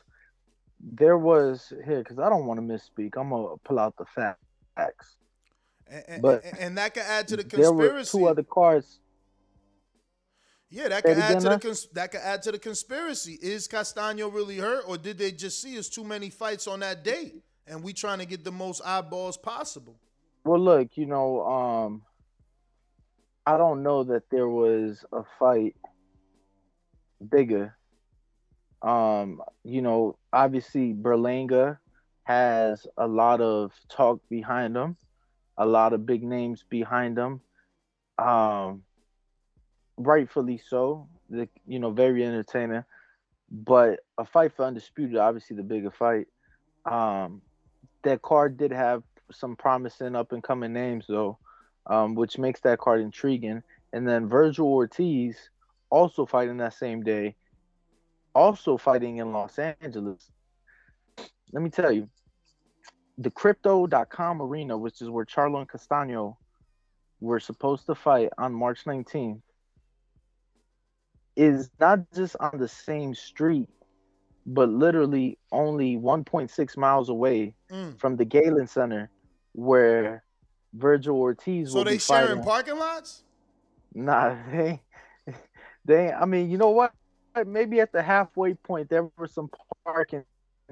S8: there was here because I don't want to misspeak. I'm gonna pull out the facts.
S5: And, and,
S8: But
S5: and- that could add to the conspiracy.
S8: There were two other cards.
S5: Yeah, that could add to the cons- that could add to the conspiracy. Is Castaño really hurt, or did they just see us too many fights on that date, and we trying to get the most eyeballs possible?
S8: Well, look, you know, um, I don't know that there was a fight bigger. Um, you know, obviously Berlanga has a lot of talk behind him, a lot of big names behind him. Um, rightfully so. The you know, very entertaining. But a fight for undisputed, obviously the bigger fight. Um, that card did have some promising up and coming names though, um, which makes that card intriguing. And then Vergil Ortiz also fighting that same day, also fighting in Los Angeles. Let me tell you, the crypto.com arena, which is where Charlo and Castano were supposed to fight on March 19th, is not just on the same street, but literally only 1.6 miles away
S5: Mm.
S8: from the Galen Center, where Vergil Ortiz
S5: So they sharing parking lots?
S8: Nah, they, they. I mean, you know what? Maybe at the halfway point, there was some parking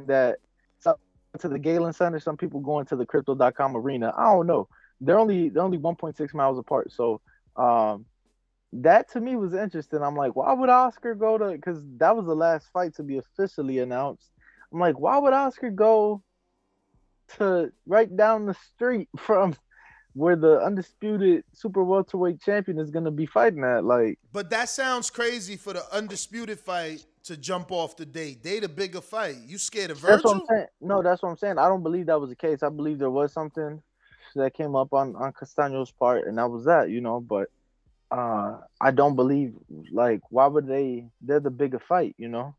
S8: that some to the Galen Center. Some people going to the Crypto.com arena. I don't know. They're only they're only 1.6 miles apart. So, um, that to me was interesting. I'm like, why would Oscar go to? Because that was the last fight to be officially announced. I'm like, why would Oscar go to right down the street from where the undisputed super welterweight champion is gonna be fighting at? Like,
S5: But that sounds crazy for the undisputed fight to jump off the date. They the bigger fight. You scared of
S8: that's
S5: Vergil?
S8: what I'm saying. No, that's what I'm saying. I don't believe that was the case. I believe there was something that came up on on Castaño's part, and that was that, you know. But uh I don't believe like why would they? They're the bigger fight, you know.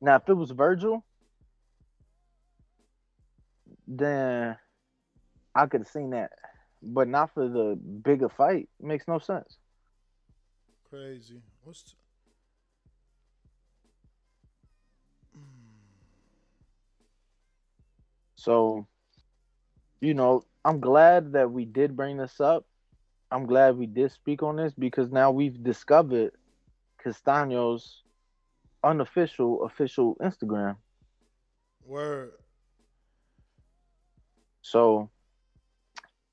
S8: Now, if it was Vergil, then I could have seen that, but not for the bigger fight. It makes no sense.
S5: Crazy. What's t-
S8: So, you know, I'm glad that we did bring this up. I'm glad we did speak on this because now we've discovered Castaño's unofficial official Instagram.
S5: word?
S8: So,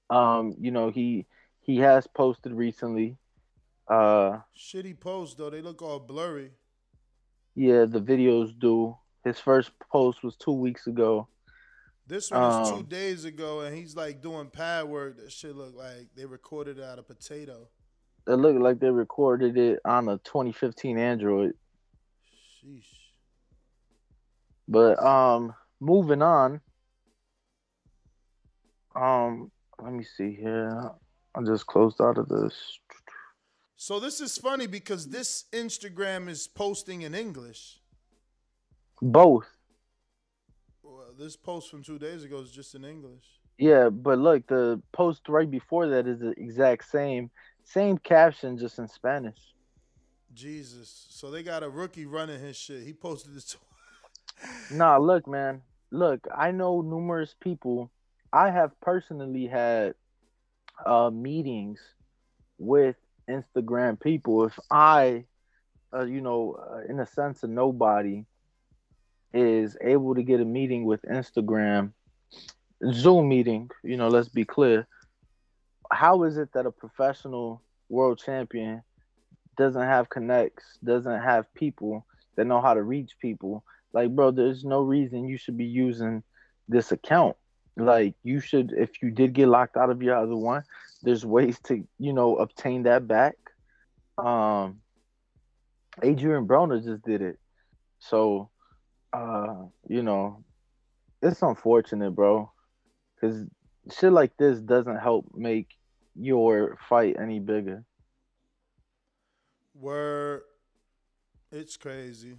S8: um, you know, he he has posted recently. Uh,
S5: Shitty post though. They look all blurry.
S8: yeah, the videos do. His first post was two weeks ago.
S5: This one is two
S8: Um,
S5: days ago, and he's like doing pad work. That shit look like they recorded it out of potato.
S8: It looked like they recorded it on a 2015 Android.
S5: Sheesh.
S8: But um, moving on. Um, let me see here. I just closed out of this.
S5: So this is funny because this Instagram is posting in English.
S8: Both.
S5: Well, this post from two days ago is just in English.
S8: Yeah, but look, the post right before that is the exact same, same caption, just in Spanish.
S5: Jesus. So they got a rookie running his shit. He posted this.
S8: Nah, look, man. Look, I know numerous people. I have personally had uh meetings with Instagram people. If I, uh, you know, uh, in a sense, of nobody is able to get a meeting with Instagram, Zoom meeting. You know, let's be clear. How is it that a professional world champion doesn't have connects, doesn't have people that know how to reach people? Like, bro, there's no reason you should be using this account. Like, you should, if you did get locked out of your other one, there's ways to, you know, obtain that back. Um, Adrian Broner just did it. So, uh, you know, it's unfortunate, bro, because shit like this doesn't help make your fight any bigger.
S5: where It's crazy.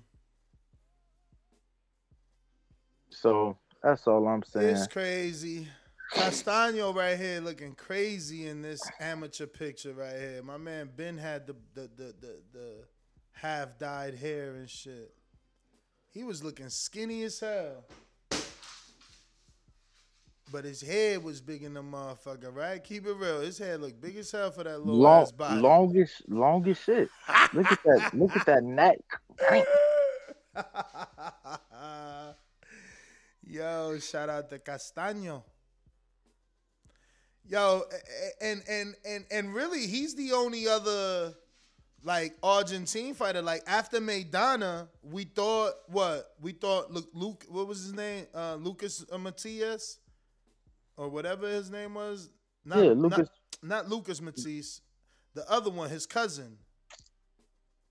S8: So that's all I'm saying.
S5: It's crazy. Castaño right here looking crazy in this amateur picture right here. My man Ben had the the the the, the half dyed hair and shit. He was looking skinny as hell. But his head was big in the motherfucker, right? Keep it real. His head looked big as hell for that little
S8: Long,
S5: ass body.
S8: longest, longest shit. Look at that. Look at that neck.
S5: Yo, shout out to Castaño. Yo, and and and and really, he's the only other like Argentine fighter. Like after Maidana, we thought what? We thought Luke, Luke what was his name? Uh, Lucas Matthysse, or whatever his name was. Not,
S8: Yeah, Lucas-
S5: Not, not Lucas Matthysse. The other one, his cousin.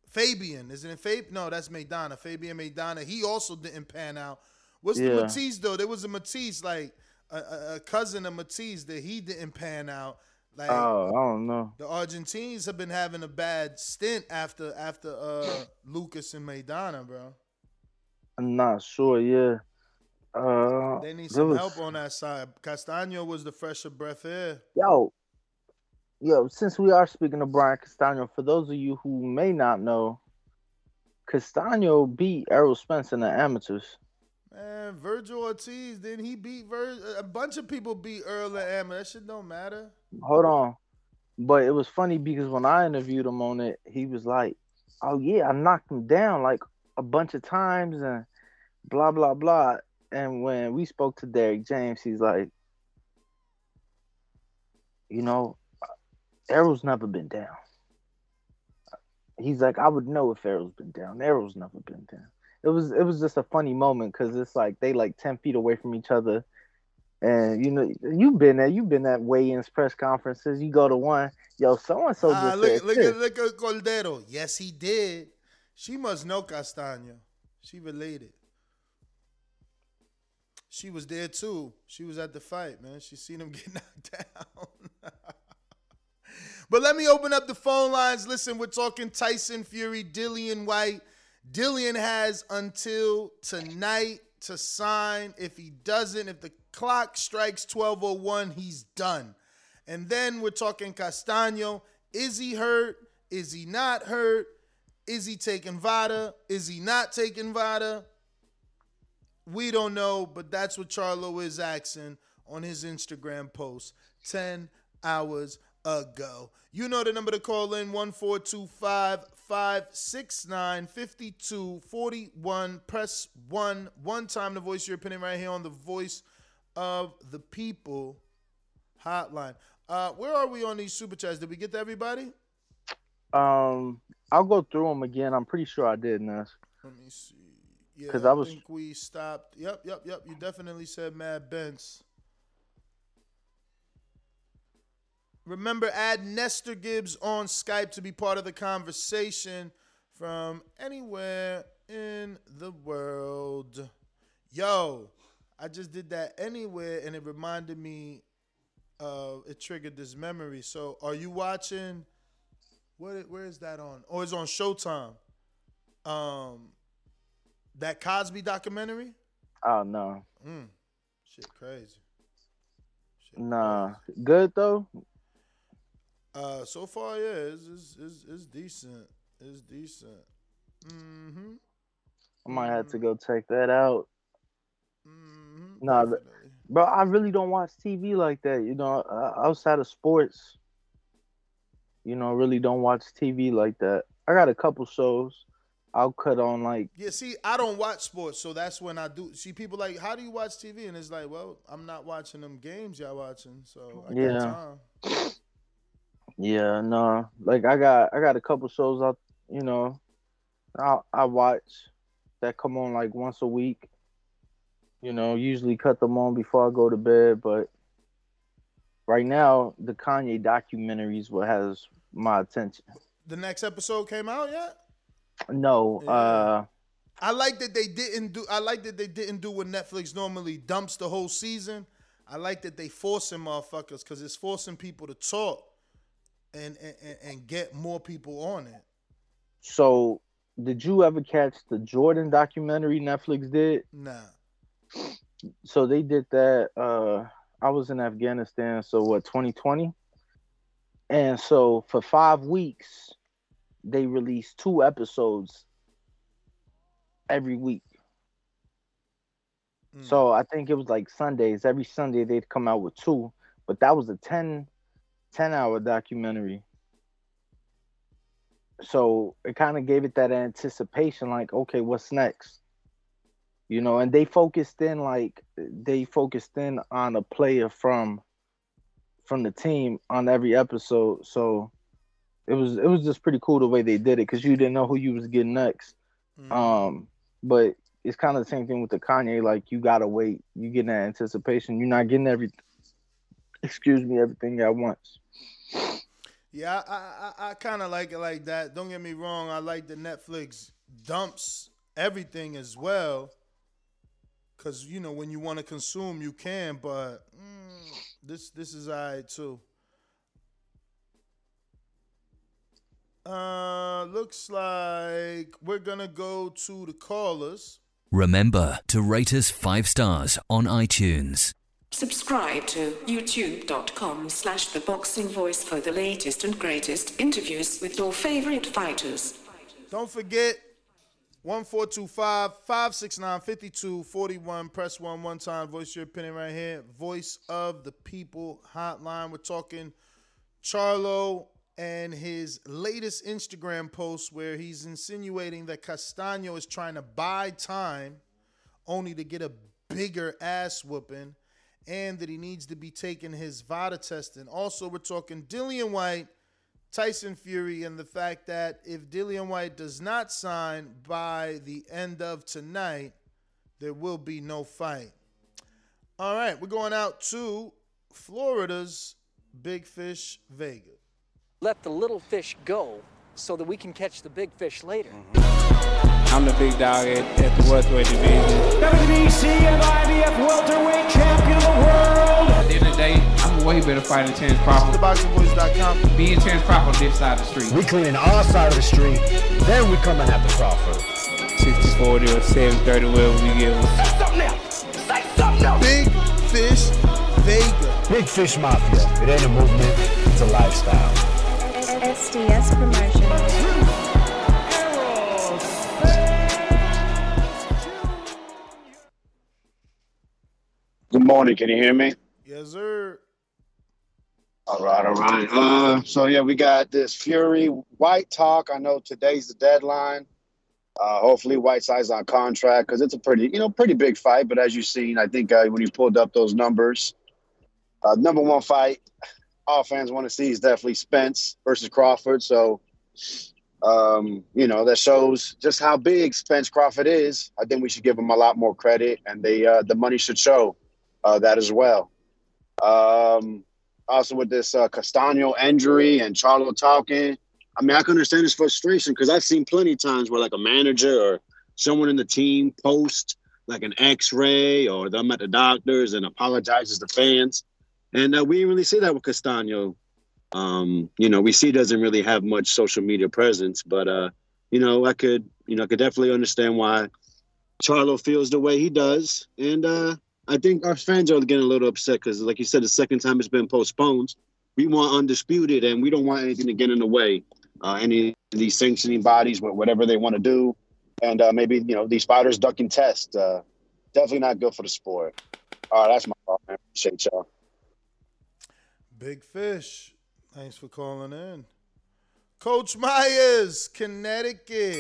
S5: Fabian, isn't it Fab? No, that's Maidana. Fabian Maidana. He also didn't pan out. What's the
S8: Yeah.
S5: Matthysse though? There was a Matthysse, like a, a, a cousin of Matthysse that he didn't pan out. Like
S8: Oh, I don't know.
S5: the Argentines have been having a bad stint after after uh Lucas and Maidana, bro.
S8: I'm not sure. Yeah. Uh,
S5: They need some
S8: was-
S5: help on that side. Castaño was the fresher breath air.
S8: Yo, yo, since we are speaking of Brian Castano, for those of you who may not know, Castano beat Errol Spence in the amateurs.
S5: Man, Vergil Ortiz, then he beat Vir- a bunch of people beat Errol and Amber. That shit don't matter.
S8: Hold on. But it was funny because when I interviewed him on it, he was like, Oh yeah, I knocked him down like a bunch of times and blah blah blah. And when we spoke to Derrick James, he's like, you know, Errol's never been down. He's like, I would know if Errol's been down. Errol's never been down. It was it was just a funny moment because it's like they like ten feet away from each other, and you know you've been there. You've been at weigh-ins, press conferences. You go to one, yo, so and so just
S5: look,
S8: said
S5: look, at, look at Cordero. Yes, he did. She must know Castaño. She related. She was there too. She was at the fight, man. She seen him get knocked down. but let me open up the phone lines. Listen, we're talking Tyson Fury, Dillian Whyte. Dillian has until tonight to sign. If he doesn't, if the clock strikes 1201, he's done. And then we're talking Castaño. Is he hurt? Is he not hurt? Is he taking Vada? Is he not taking Vada? We don't know, but that's what Charlo is asking on his Instagram post 10 hours ago. You know the number to call in 1425 569 5241. Press 1 one time to voice your opinion right here on the Voice of the People hotline. Uh, where are we on these super chats? Did we get to everybody?
S8: Um, I'll go through them again. I'm pretty sure I did, Ness.
S5: Let me see. Yeah, I,
S8: I was-
S5: think we stopped. Yep, yep, yep. You definitely said Mad Bence. Remember, add Nestor Gibbs on Skype to be part of the conversation from anywhere in the world. Yo, I just did that anywhere, and it reminded me of it triggered this memory. So, are you watching? What? Where is that on? Oh, it's on Showtime. Um, that Cosby documentary.
S8: Oh no,
S5: Mm, shit, crazy. Shit
S8: nah,
S5: crazy.
S8: good though.
S5: Uh, so far, yeah, it's it's, it's, it's decent. It's decent. Mm-hmm.
S8: I might have to go check that out.
S5: Mm-hmm.
S8: Nah, but- Bro, I really don't watch TV like that. You know, outside of sports, You know, really don't watch TV like that. I got a couple shows. I'll cut on like
S5: Yeah, see, I don't watch sports, so that's when I do. See, people like, how do you watch TV? And it's like, well, I'm not watching them games y'all watching, so I
S8: Yeah. Yeah, no. Like I got I got a couple shows out, you know, I I watch that come on like once a week. You know, usually cut them on before I go to bed, but right now the Kanye documentary is what has my attention.
S5: The next episode came out yet?
S8: No,
S5: Yeah.
S8: uh
S5: I like that they didn't do. I like that they didn't do what Netflix normally dumps the whole season. I like that they forcing motherfuckers because it's forcing people to talk and, and and- get more people on it.
S8: so did you ever catch the Jordan documentary Netflix did?
S5: Nah,
S8: so they did that uh i was in afghanistan so what 2020 and so for five weeks they released two episodes every week
S5: Mm.
S8: so i think it was like sundays every sunday they'd come out with two but that was a 10 10 hour documentary. So it kind of gave it that anticipation like okay what's next? You know and they focused in like they focused in on a player from from the team on every episode. So it was it was just pretty cool the way they did it because you didn't know who you was getting next.
S5: Mm.
S8: um but it's kind of the same thing with the kanye like you gotta wait. You get that anticipation. You're not getting every excuse me everything at once
S5: yeah, I I, I kind of like it like that. Don't get me wrong. I like the Netflix dumps everything as well. Cause you know when you want to consume, you can. But mm, this this is alright too. Uh, looks like we're gonna go to the callers.
S7: Remember to rate us five stars on iTunes.
S11: Subscribe to youtube.com slash the boxing voice for the latest and greatest interviews with your favorite fighters.
S5: Don't forget 1425 569 5241. Press one one time. Voice your opinion right here. Voice of the People Hotline. We're talking Charlo and his latest Instagram post where he's insinuating that Castano is trying to buy time only to get a bigger ass whooping and that he needs to be taking his VADA testing. Also, we're talking Dillian Whyte, Tyson Fury, and the fact that if Dillian Whyte does not sign by the end of tonight, there will be no fight. All right, we're going out to Florida's Big Fish Vega.
S12: let the little fish go so that we can catch the big fish later. Mm-hmm.
S13: I'm the big dog at, at the welterweight division.
S6: WBC and IBF welterweight champion of the world.
S13: At the end of the day, I'm a way better fighter than Terrence Crawford.
S5: TheBoxingVoice.com.
S13: Me and Terrence Crawford on this side of the street.
S14: We cleaning our side of the street, then we coming after Crawford.
S13: 60-40 or 7-30, whatever we get.
S6: Say something else. Say something else.
S5: Big Fish Vega.
S14: Big Fish Mafia. It ain't a movement, it's a lifestyle.
S15: SDS Promotions.
S16: Morning. Can you hear me?
S5: Yes, sir.
S16: All right, all right. Uh, so yeah, we got this Fury Whyte talk. I know today's the deadline. Uh, hopefully, Whiteside's on contract because it's a pretty, you know, pretty big fight. But as you've seen, I think uh, when you pulled up those numbers, uh, number one fight all fans want to see is definitely Spence versus Crawford. So, um, you know, that shows just how big Spence Crawford is. I think we should give him a lot more credit, and they uh, the money should show uh, that as well. Um, also with this uh, Castano injury and Charlo talking, I mean, I can understand his frustration because I've seen plenty of times where like a manager or someone in the team post like an X-ray or them at the doctors and apologizes to fans, and uh, we didn't really see that with Castano. Um, you know, we see doesn't really have much social media presence, but uh, you know, I could, you know, I could definitely understand why Charlo feels the way he does, and uh, I think our fans are getting a little upset because, like you said, the second time it's been postponed. We want undisputed, and we don't want anything to get in the way. Uh, any of these sanctioning bodies, whatever they want to do, and uh, maybe you know these fighters ducking test. Uh, definitely not good for the sport. All right, that's my man. Appreciate y'all.
S5: Big Fish. Thanks for calling in. Coach Myers, Connecticut.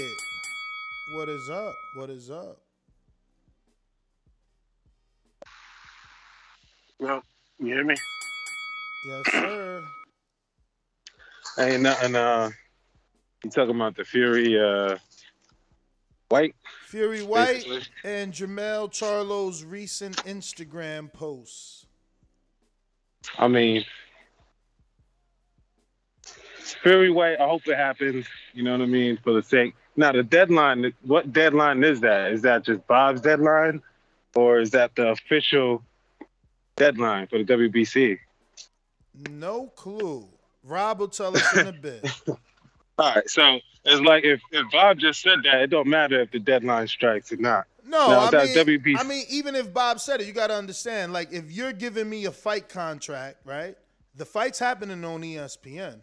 S5: What is up? What is up?
S17: Well, you hear me?
S5: Yes, sir.
S17: Ain't nothing. Uh, you talking about the Fury uh, Whyte?
S5: Fury Whyte
S17: Basically.
S5: and Jermell Charlo's recent Instagram posts.
S17: I mean, Fury Whyte. I hope it happens. You know what I mean? For the sake. Now the deadline. What deadline is that? Is that just Bob's deadline, or is that the official deadline for the WBC?
S5: No clue. Rob will tell us in a bit.
S17: All right, so it's like if, if Bob just said that, it don't matter if the deadline strikes or not.
S5: No,
S17: Now,
S5: I
S17: that
S5: mean,
S17: WBC
S5: I mean, even if Bob said it, you got to understand. Like, if you're giving me a fight contract, right? The fight's happening on ESPN.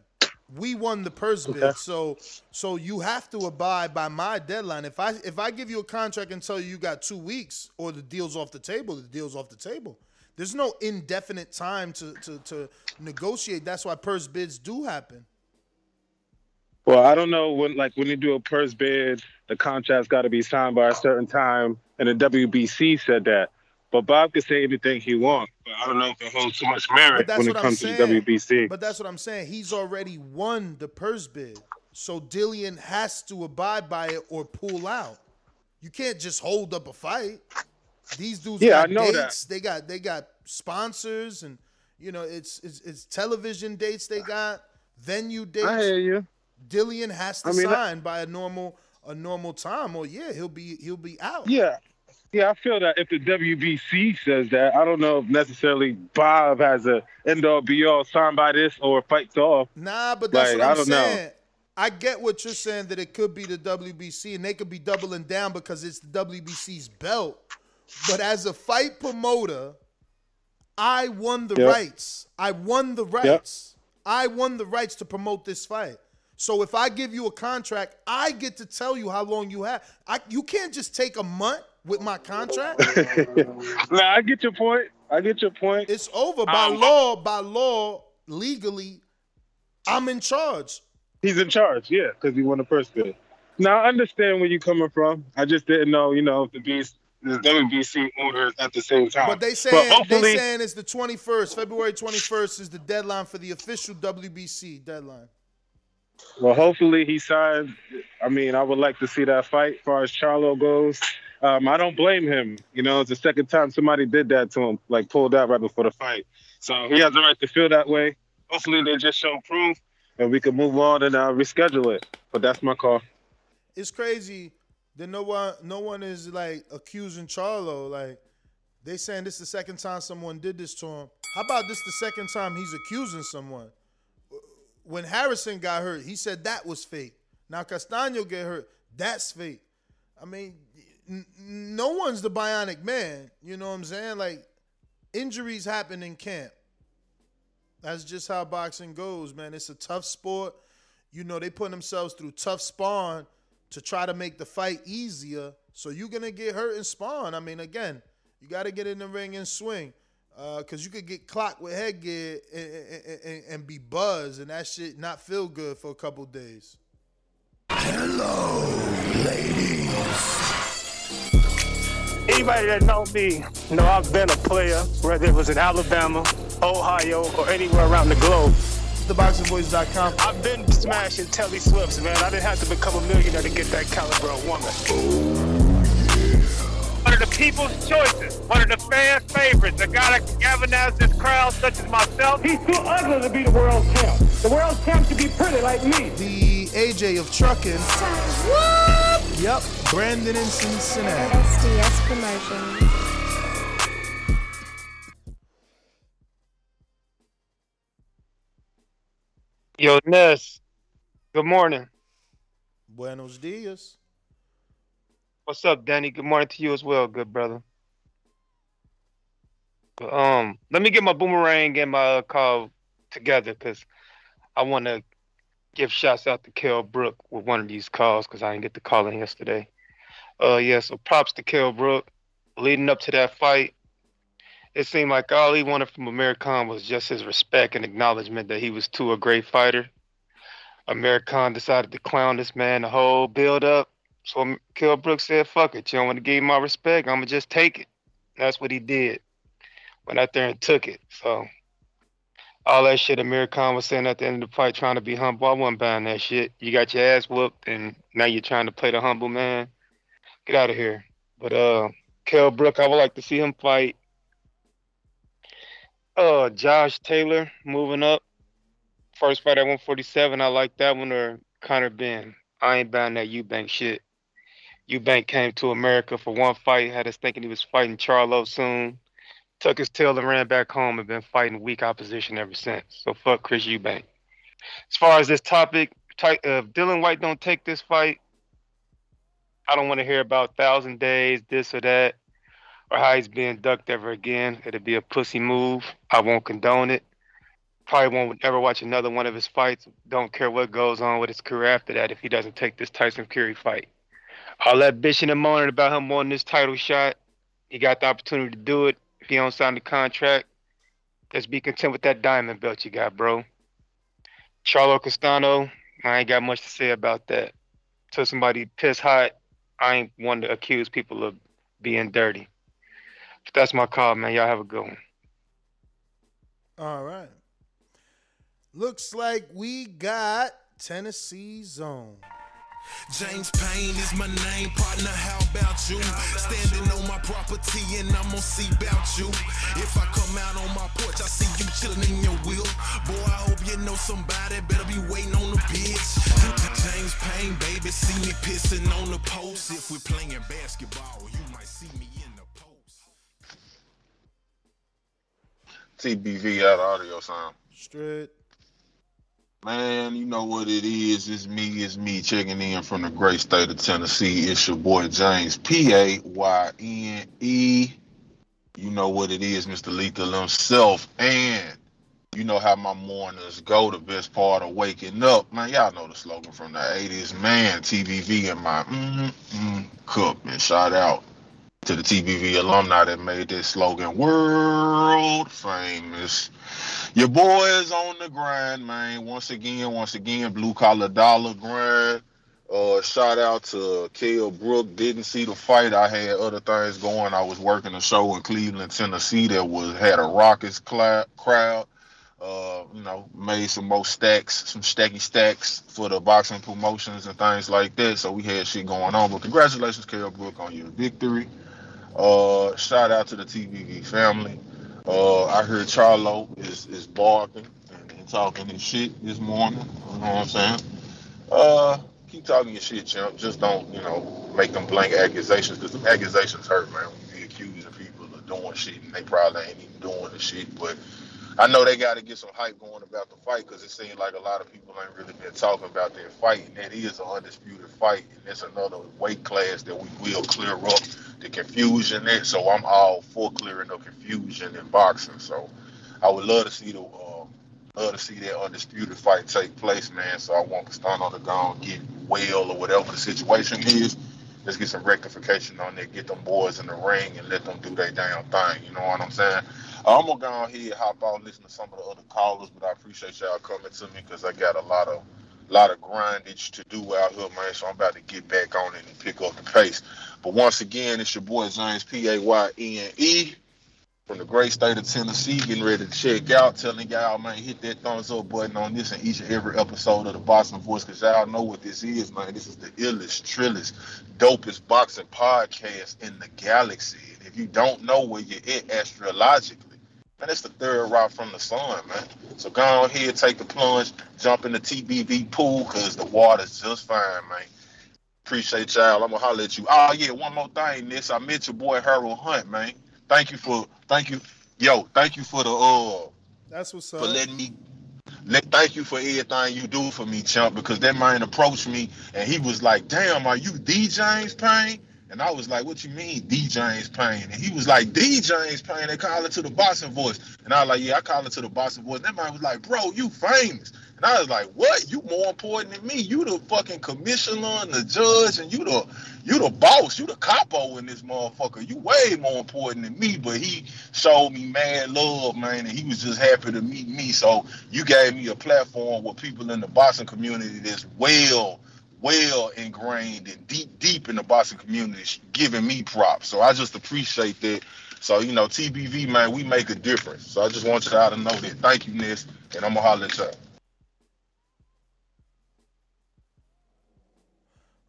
S5: We won the purse bid,
S17: Okay.
S5: so so you have to abide by my deadline. If I if I give you a contract and tell you you got two weeks or the deal's off the table, the deal's off the table. There's no indefinite time to to to negotiate. That's why purse bids do happen.
S17: Well, I don't know when, like, when you do a purse bid, the contract's got to be signed by a certain time, and the WBC said that. But Bob can say anything he wants, but I don't know if it holds too much merit when it comes to the WBC.
S5: But that's what I'm saying. He's already won the purse bid. So Dillian has to abide by it or pull out. You can't just hold up a fight. These dudes
S17: Yeah,
S5: got
S17: I know that.
S5: dates. They got they got sponsors and you know it's it's, it's television dates they got, venue dates.
S17: I hear you.
S5: Dillian has to
S17: I mean, that-
S5: sign by a normal a normal time or yeah, he'll be he'll be out.
S17: Yeah. Yeah, I feel that if the WBC says that, I don't know if necessarily Bob has a end all be all signed by this or fights off.
S5: Nah, but that's
S17: Like,
S5: what
S17: I
S5: I'm
S17: don't know.
S5: I get what you're saying that it could be the WBC and they could be doubling down because it's the WBC's belt. But as a fight promoter, I won the
S17: Yep.
S5: rights. I won the rights. I won the rights to promote this fight. So if I give you a contract, I get to tell you how long you have. I, you can't just take a month with my contract.
S17: nah, I get your point. I get your point.
S5: It's over by
S17: Um,
S5: law. By law, legally, I'm in charge.
S17: He's in charge, yeah, because he won the first bid. Now I understand where you're coming from. I just didn't know, you know, if the beast the WBC orders at the same time.
S5: But they saying they
S17: hopefully,
S5: saying it's the 21st, February 21st is the deadline for the official WBC deadline.
S17: well, hopefully he signs. I mean, I would like to see that fight. As far as Charlo goes, um, I don't blame him. You know, it's the second time somebody did that to him, like pulled out right before the fight. So he has the right to feel that way. Hopefully they just show proof, and we can move on and uh, reschedule it. But that's my call.
S5: It's crazy that no one no one is like accusing Charlo. Like they saying this is the second time someone did this to him. How about this the second time he's accusing someone? When Harrison got hurt, he said that was fake. Now Castaño get hurt, that's fake. I mean, n- no one's the bionic man. You know what I'm saying? Like injuries happen in camp. That's just how boxing goes, man. It's a tough sport. You know, they put themselves through tough spawn to try to make the fight easier. So you're gonna get hurt and spawn. I mean, again, you got to get in the ring and swing, uh, because you could get clocked with headgear and, and, and, and be buzzed, and that shit not feel good for a couple days. Hello, ladies.
S18: Anybody that know me know I've been a player, whether it was in Alabama, Ohio, or anywhere around the globe.
S5: TheBoxingVoice.com.
S18: I've been smashing Telly Swifts, man. I didn't have to become a millionaire to get that caliber of woman.
S19: Oh, one of the people's choices, one of the fans' favorites, a guy that can galvanize this crowd such as myself.
S4: He's too ugly to be the world champ. The world champ should be pretty like me.
S5: The AJ of trucking. Yep, Brandon in Cincinnati.
S15: SDS Promotions.
S19: Yo, Ness, good morning.
S5: Buenos dias.
S19: What's up, Danny? Good morning to you as well, good brother. Um, let me get my boomerang and my uh, call together because I want to give shouts out to Kell Brook with one of these calls because I didn't get the call in yesterday. Uh, yeah, so props to Kell Brook. Leading up to that fight, it seemed like all he wanted from Amir was just his respect and acknowledgement that he was too a great fighter. Amir decided to clown this man the whole build up. So Kell Brooks said, fuck it. You don't want to give me my respect. I'm going to just take it. That's what he did. Went out there and took it. So all that shit Amir was saying at the end of the fight, trying to be humble, I wasn't buying that shit. You got your ass whooped, and now you're trying to play the humble man. Get out of here. But uh, Kell Brook, I would like to see him fight. Uh, Josh Taylor moving up. First fight at 147, I like that one. Or Conor Benn. I ain't buying that Eubank shit. Eubank came to America for one fight, had us thinking he was fighting Charlo soon. Took his tail and ran back home and been fighting weak opposition ever since. So fuck Chris Eubank. As far as this topic, uh, if Dillian Whyte don't take this fight, I don't want to hear about thousand days, this or that, or how he's being ducked ever again. It'll be a pussy move. I won't condone it. Probably won't ever watch another one of his fights. Don't care what goes on with his career after that if he doesn't take this Tyson Fury fight. All that bitching and moaning about him wanting this title shot. He got the opportunity to do it. If he don't sign the contract, just be content with that diamond belt you got, bro. Charlo Castano, I ain't got much to say about that. Till somebody piss hot, I ain't one to accuse people of being dirty. But that's my call, man. Y'all have a good one.
S5: All right. Looks like we got Tennessee Zone.
S20: James Payne is my name, partner. How about you? Standing on my property and I'm gonna see about you. If I come out on my porch, I see you chilling in your wheel. Boy, I hope you know somebody better be waiting on the bitch. James Payne, baby, see me pissing on the post. If we're playing basketball, you might see me in
S21: TBV out of audio sound.
S5: Straight.
S21: Man, you know what it is. It's me, it's me checking in from the great state of Tennessee. It's your boy James P A Y N E. You know what it is, Mr. Lethal himself. And you know how my mornings go. The best part of waking up, man. Y'all know the slogan from the 80s. Man, TVV in my mm, mm, cup. And shout out to the TBV alumni that made this slogan world famous. Your boy is on the grind, man. Once again, once again, blue collar dollar grind. Uh, shout out to Kell Brook. Didn't see the fight. I had other things going. I was working a show in Cleveland, Tennessee that was had a raucous cla- crowd. Uh, you know, made some more stacks, some stacky stacks for the boxing promotions and things like that. So we had shit going on. But congratulations, Kell Brook, on your victory. Uh, shout out to the TBV family. Uh, I heard Charlo is is barking and, and talking his shit this morning. You know what I'm saying? Uh, keep talking your shit, champ. Just don't, you know, make them blank accusations because them accusations hurt, man. When you be accusing people of doing shit and they probably ain't even doing the shit. But I know they got to get some hype going about the fight because it seems like a lot of people ain't really been talking about their fight. And that is an undisputed fight. And it's another weight class that we will clear up the confusion in. So I'm all for clearing the confusion in boxing. So I would love to see the uh, love to see that undisputed fight take place, man. So I want Castano to go and get well or whatever the situation is. Let's get some rectification on there, get them boys in the ring and let them do their damn thing. You know what I'm saying? I'm gonna go ahead hop out, listen to some of the other callers, but I appreciate y'all coming to me because I got a lot of lot of grindage to do out here, man. So I'm about to get back on it and pick up the pace. But once again, it's your boy James P A Y N E from the great state of Tennessee, getting ready to check out, telling y'all, man, hit that thumbs up button on this and each and every episode of the Boxing Voice, because y'all know what this is, man. This is the illest, trillest, dopest boxing podcast in the galaxy. And if you don't know where you're at astrologically, man, it's the third route from the sun, man. So go on here, take the plunge, jump in the TBV pool, because the water's just fine, man. Appreciate y'all. I'm gonna holler at you. Oh yeah, one more thing, this. I met your boy Harold Hunt, man. Thank you for thank you. Yo, thank you for the uh
S5: That's what's up.
S21: for letting me let, thank you for everything you do for me, chump, because that man approached me and he was like, Damn, are you D James Payne? And I was like, what you mean, D. James? And he was like, D. James they call it to the boxing voice. And I was like, yeah, I call it to the boxing voice. And that man was like, bro, you famous. And I was like, what? You more important than me. You the fucking commissioner and the judge, and you the you the boss. You the capo in this motherfucker. You way more important than me. But he showed me mad love, man, and he was just happy to meet me. So you gave me a platform with people in the boxing community that's well well ingrained and deep, deep in the boxing community, giving me props. So I just appreciate that. So, you know, TBV, man, we make a difference. So I just want y'all to know that. Thank you, Ness, and I'm going to holler at y'all.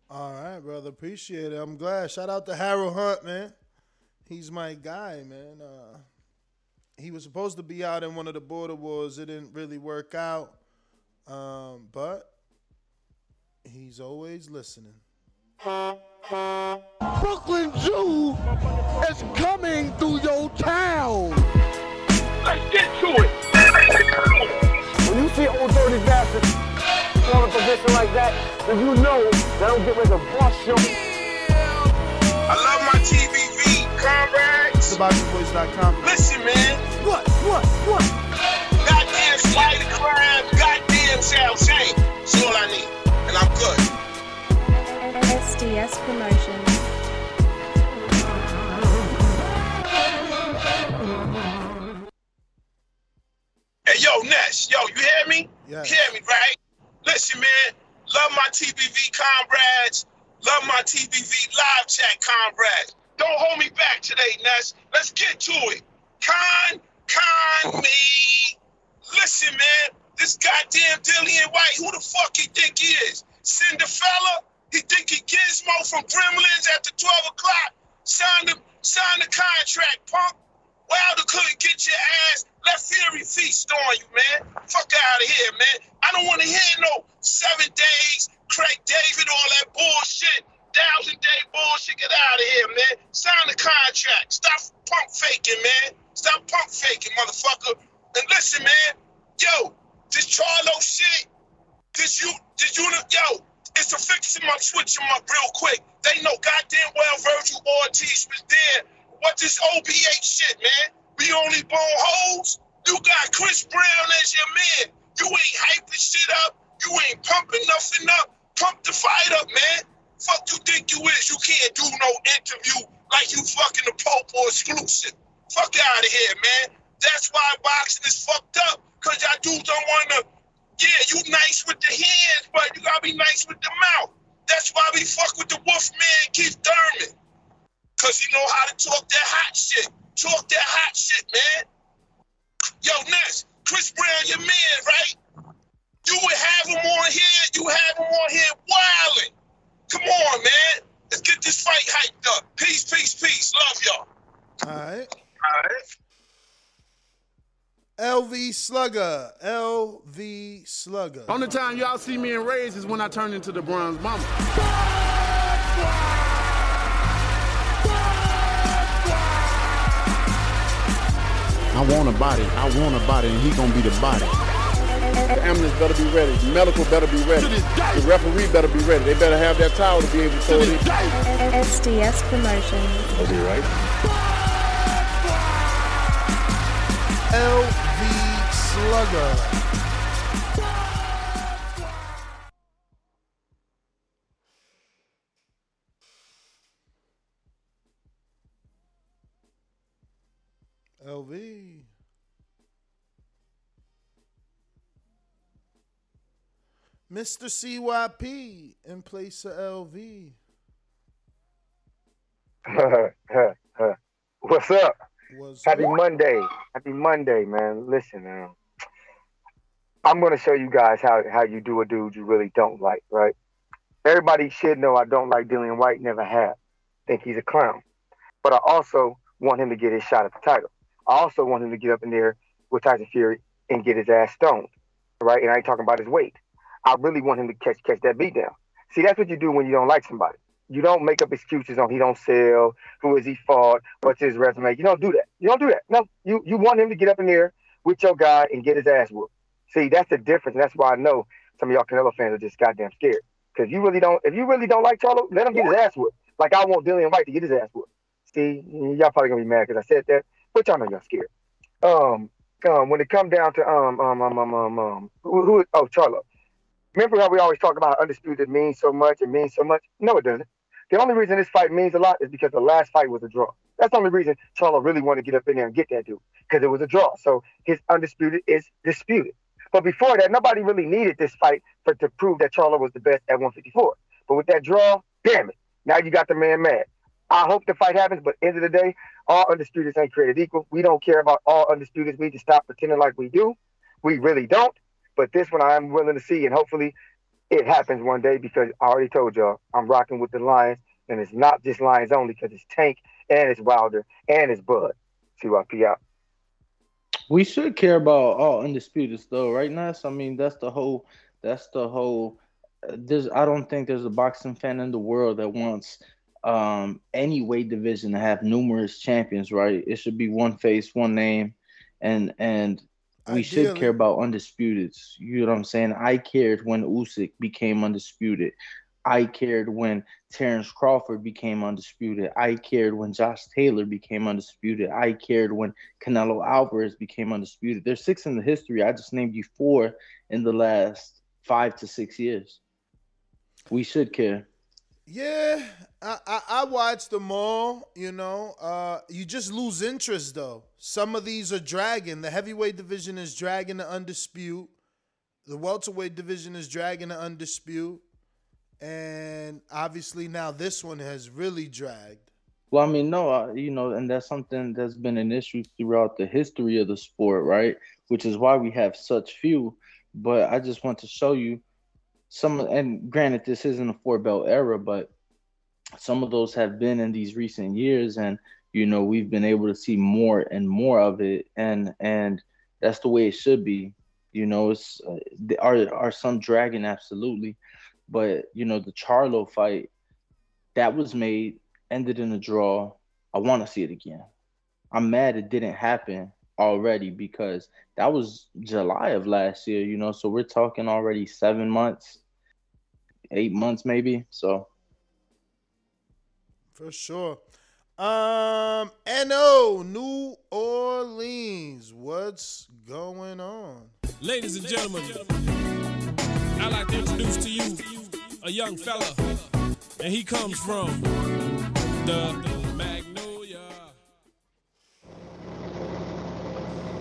S5: All right, brother. Appreciate it. I'm glad. Shout out to Harold Hunt, man. He's my guy, man. Uh, he was supposed to be out in one of the border wars. It didn't really work out. Um, but he's always listening.
S22: Brooklyn Jew is coming through your town.
S6: Let's get to it.
S14: When you see old dirty bastards in a position like that, then you know that I'm getting ready to bust your.
S6: I love my TBV comrades.
S5: TheBoxingVoice.com.
S6: Listen, man.
S22: What? What? What?
S6: Goddamn spider crime. Goddamn Sal Shane. That's all I need. And I'm good.
S15: SDS Promotions.
S6: Hey, yo, Ness. Yo, you hear me?
S5: Yeah.
S6: You hear me, right? Listen, man. Love my TBV comrades. Love my TBV live chat comrades. Don't hold me back today, Ness. Let's get to it. Con, con me. Listen, man. This goddamn Dillian Whyte, who the fuck he think he is? Cinderfella? He think he Gizmo from Gremlins after 12 o'clock? Sign the, sign the contract, punk. Wilder couldn't get your ass. Let Fury feast on you, man. Fuck out of here, man. I don't want to hear no seven days, Craig David, all that bullshit. Thousand day bullshit. Get out of here, man. Sign the contract. Stop pump faking, man. Stop pump faking, motherfucker. And listen, man. Yo, this Charlo shit. This you, this you, yo. It's a fixing my switch them up real quick. They know goddamn well Vergil Ortiz was there. What this OBH shit, man? We only bone holes. You got Chris Brown as your man. You ain't hyping shit up. You ain't pumping nothing up. Pump the fight up, man. Fuck you think you is? You can't do no interview like you fucking the Pope or exclusive. Fuck out of here, man. That's why boxing is fucked up. Cause y'all dudes don't wanna. Yeah, you nice with the hands, but you gotta be nice with the mouth. That's why we fuck with the Wolf Man Keith Thurman. Cause he know how to talk that hot shit. Talk that hot shit, man. Yo, Ness, Chris Brown, your man, right? You would have him on here, you have him on here wilding. Come on, man. Let's get this fight hyped up. Peace, peace, peace. Love y'all.
S5: All right.
S6: All right.
S5: LV Slugger. LV Slugger.
S22: Only time y'all see me in Rays is when I turn into the Bronze Mama.
S23: I want a body. I want a body, and he gonna be the body.
S22: The ambulance better be ready. The medical better be ready. The referee better be ready. They better have that towel to be able to throw it in.
S15: SDS Promotions.
S23: I'll be right.
S5: LV Slugger. LV. Mr. CYP in place of LV.
S24: What's up?
S5: What's
S24: Happy? Monday. Happy Monday, man. Listen, man. I'm gonna show you guys how, how you do a dude you really don't like, right? Everybody should know I don't like Dillian Whyte, never have. Think he's a clown. But I also want him to get his shot at the title. I also want him to get up in there with Tyson Fury and get his ass stoned. Right? And I ain't talking about his weight. I really want him to catch catch that beat down. See, that's what you do when you don't like somebody. You don't make up excuses on he don't sell, who is he fought, what's his resume. You don't do that. You don't do that. No, you you want him to get up in there with your guy and get his ass whooped. See, that's the difference. And that's why I know some of y'all Canelo fans are just goddamn scared. Because you really don't if you really don't like Charlo, let him get his ass whooped. Like I want Dillian Whyte to get his ass whooped. See, y'all probably gonna be mad because I said that, but y'all know y'all scared. Um, um, when it come down to um um um um um, um who, who oh Charlo. Remember how we always talk about undisputed means so much, it means so much? No, it doesn't. The only reason this fight means a lot is because the last fight was a draw. That's the only reason Charlo really wanted to get up in there and get that dude because it was a draw. So his undisputed is disputed. But before that, nobody really needed this fight for to prove that Charlo was the best at 154. But with that draw, damn it, now you got the man mad. I hope the fight happens, but end of the day, all undisputed ain't created equal. We don't care about all undisputed. We need to stop pretending like we do. We really don't. But this one I'm willing to see, and hopefully it happens one day because I already told y'all I'm rocking with the Lions, and it's not just Lions only because it's Tank and it's Wilder and it's Bud. CYP out.
S8: We should care about all undisputeds though, right, Nas? I mean, that's the whole. That's the whole. There's. I don't think there's a boxing fan in the world that wants um any weight division to have numerous champions, right? It should be one face, one name, and and we should care about undisputed. You know what I'm saying? I cared when Usyk became undisputed. I cared when Terrence Crawford became undisputed. I cared when Josh Taylor became undisputed. I cared when Canelo Alvarez became undisputed. There's six in the history. I just named you four in the last five to six years. We should care.
S5: Yeah, I, I I watched them all. You know, uh, you just lose interest though. Some of these are dragging. The heavyweight division is dragging the undisputed. The welterweight division is dragging the undisputed, and obviously now this one has really dragged.
S8: Well, I mean, no, uh, you know, and that's something that's been an issue throughout the history of the sport, right? Which is why we have such few. But I just want to show you some, and granted, this isn't a four belt era, but some of those have been in these recent years, and you know, we've been able to see more and more of it, and and that's the way it should be. You know, it's uh, there are are some dragging absolutely, but you know, the Charlo fight that was made ended in a draw. I want to see it again. I'm mad it didn't happen already because that was July of last year, you know. So we're talking already seven months, eight months maybe. So
S5: For sure. Um, NO, New Orleans. What's going on?
S25: Ladies and gentlemen, I'd like to introduce to you a young fella, and he comes from the Magnolia.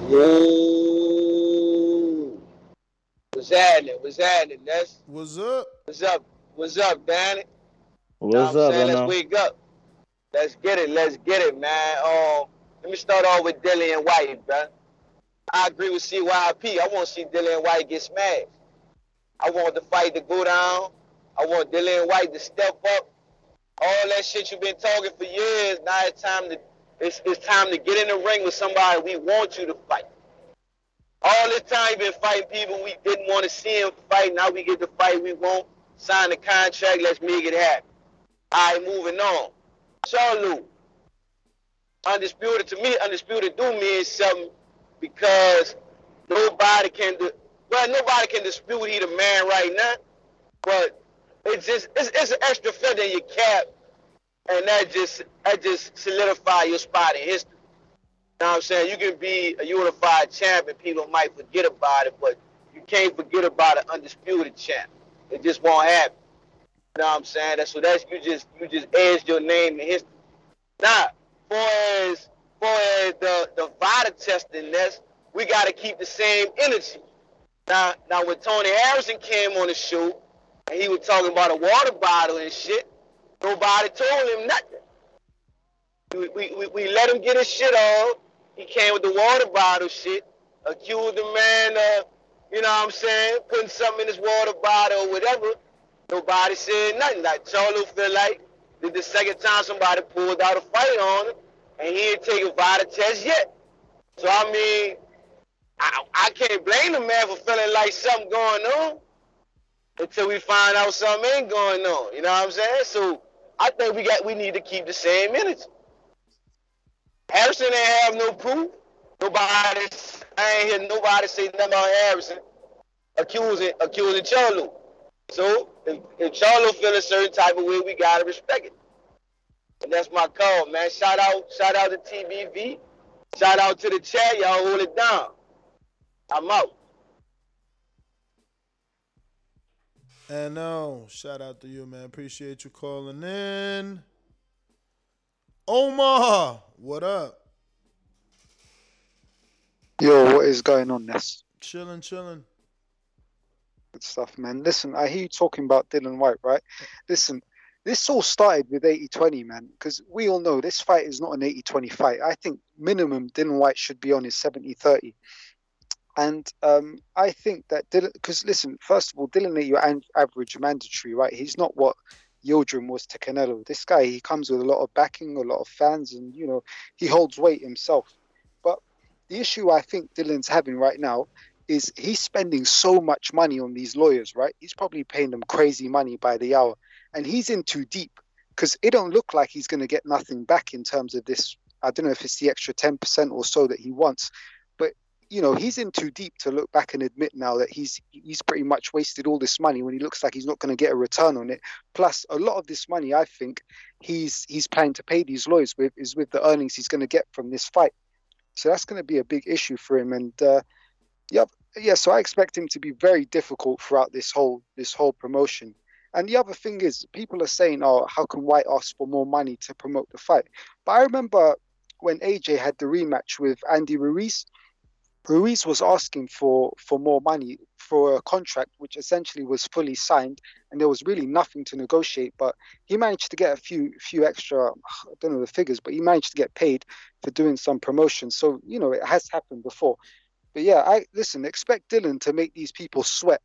S26: Whoa. What's happening? What's happening? That's
S5: what's up.
S26: What's up? What's up, Danny?
S8: what's
S26: Know what
S8: up,
S26: saying? Let's wake up. Let's get it. Let's get it, man. Um, let me start off with Dillian Whyte, bruh. I agree with CYP. I want to see Dillian Whyte get smashed. I want the fight to go down. I want Dillian Whyte to step up. All that shit you've been talking for years. Now it's time to it's, it's time to get in the ring with somebody we want you to fight. All this time been fighting people we didn't want to see him fight. Now we get the fight we want. Sign the contract. Let's make it happen. All right, moving on. Charlo. Undisputed to me, undisputed do mean something because nobody can do, well, nobody can dispute he the man right now. But it's just it's, it's an extra feather in your cap, and that just that just solidify your spot in history. Know what I'm saying? You can be a unified champion, people might forget about it, but you can't forget about an undisputed champ. It just won't happen. You know what I'm saying? That's so that's you just you just edged your name in history. Now, for as for as the the VADA testing this, we gotta keep the same energy. Now now when Tony Harrison came on the show and he was talking about a water bottle and shit, nobody told him nothing. We, we, we let him get his shit off. He came with the water bottle shit, accused the man of, you know what I'm saying, putting something in his water bottle or whatever. Nobody said nothing. Like Charlo feel like did the second time somebody pulled out a fight on him, and he ain't taken VADA test yet. So I mean, I, I can't blame the man for feeling like something going on until we find out something ain't going on. You know what I'm saying? So I think we got we need to keep the same energy. Harrison ain't have no proof. Nobody, I ain't hear nobody say nothing about Harrison accusing accusing Charlo. So if, if Charlo feel a certain type of way, we gotta respect it. And that's my call, man. Shout out, shout out to TBV. Shout out to the chat. Y'all hold it down. I'm out.
S5: And no, shout out to you, man. Appreciate you calling in. Omar, what up?
S27: Yo, what is going on, Ness?
S5: Chilling, chilling.
S27: Good stuff, man. Listen, I hear you talking about Dillian Whyte, right? Listen, this all started with 80 20, man, because we all know this fight is not an 80 20 fight. I think minimum Dillian Whyte should be on his 70 30. And um, I think that Dillian, because listen, first of all, Dillian ain't your an- average mandatory, right? He's not what Yildirim was to Canelo. This guy, he comes with a lot of backing, a lot of fans, and, you know, he holds weight himself. But the issue I think Dillian's having right now is he's spending so much money on these lawyers, right? He's probably paying them crazy money by the hour, and he's in too deep because it don't look like he's going to get nothing back in terms of this. I don't know if it's the extra ten percent or so that he wants, you know he's in too deep to look back and admit now that he's he's pretty much wasted all this money when he looks like he's not going to get a return on it. Plus, a lot of this money, I think he's he's planning to pay these lawyers with is with the earnings he's going to get from this fight. So that's going to be a big issue for him, and. Uh, Yep. Yeah. So I expect him to be very difficult throughout this whole this whole promotion. And the other thing is, people are saying, "Oh, how can Whyte ask for more money to promote the fight?" But I remember when AJ had the rematch with Andy Ruiz. Ruiz was asking for for more money for a contract which essentially was fully signed, and there was really nothing to negotiate. But he managed to get a few few extra. I don't know the figures, but he managed to get paid for doing some promotion. So you know it has happened before. But yeah, I listen. Expect Dillian to make these people sweat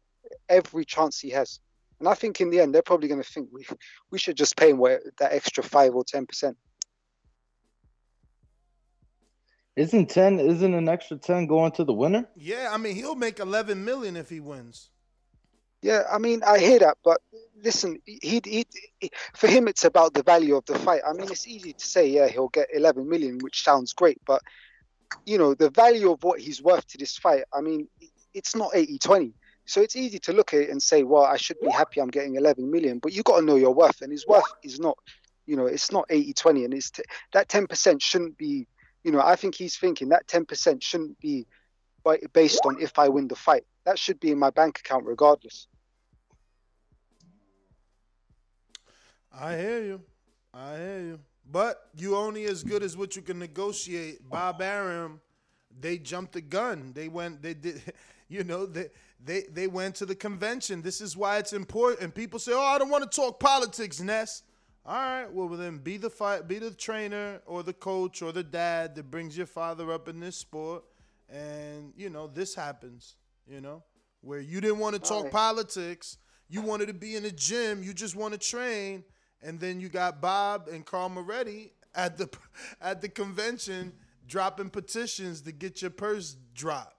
S27: every chance he has, and I think in the end they're probably going to think we we should just pay him that extra five or ten percent.
S8: Isn't ten? Isn't an extra ten going to the winner?
S5: Yeah, I mean he'll make 11 million if he wins.
S27: Yeah, I mean I hear that, but listen, he, he, he for him it's about the value of the fight. I mean it's easy to say yeah he'll get 11 million, which sounds great, but you know the value of what he's worth to this fight. I mean it's not 80-20. So it's easy to look at it and say, well, I should be happy I'm getting 11 million, but you got to know your worth, and his worth is not, you know, it's not 80-20, and it's t- that 10% shouldn't be, you know, I think he's thinking that 10% shouldn't be based on if I win the fight. That should be in my bank account regardless.
S5: I hear you. I hear you. But you only as good as what you can negotiate. Bob Arum, they jumped the gun. They went. They did. You know. They they they went to the convention. This is why it's important. And People say, "Oh, I don't want to talk politics, Ness." All right. Well, then be the fight. Be the trainer or the coach or the dad that brings your father up in this sport. And you know this happens. You know where you didn't want to talk
S27: Right.
S5: politics. You wanted to be in the gym. You just want to train and then you got Bob and Carl Moretti at the at the convention dropping petitions to get your purse dropped.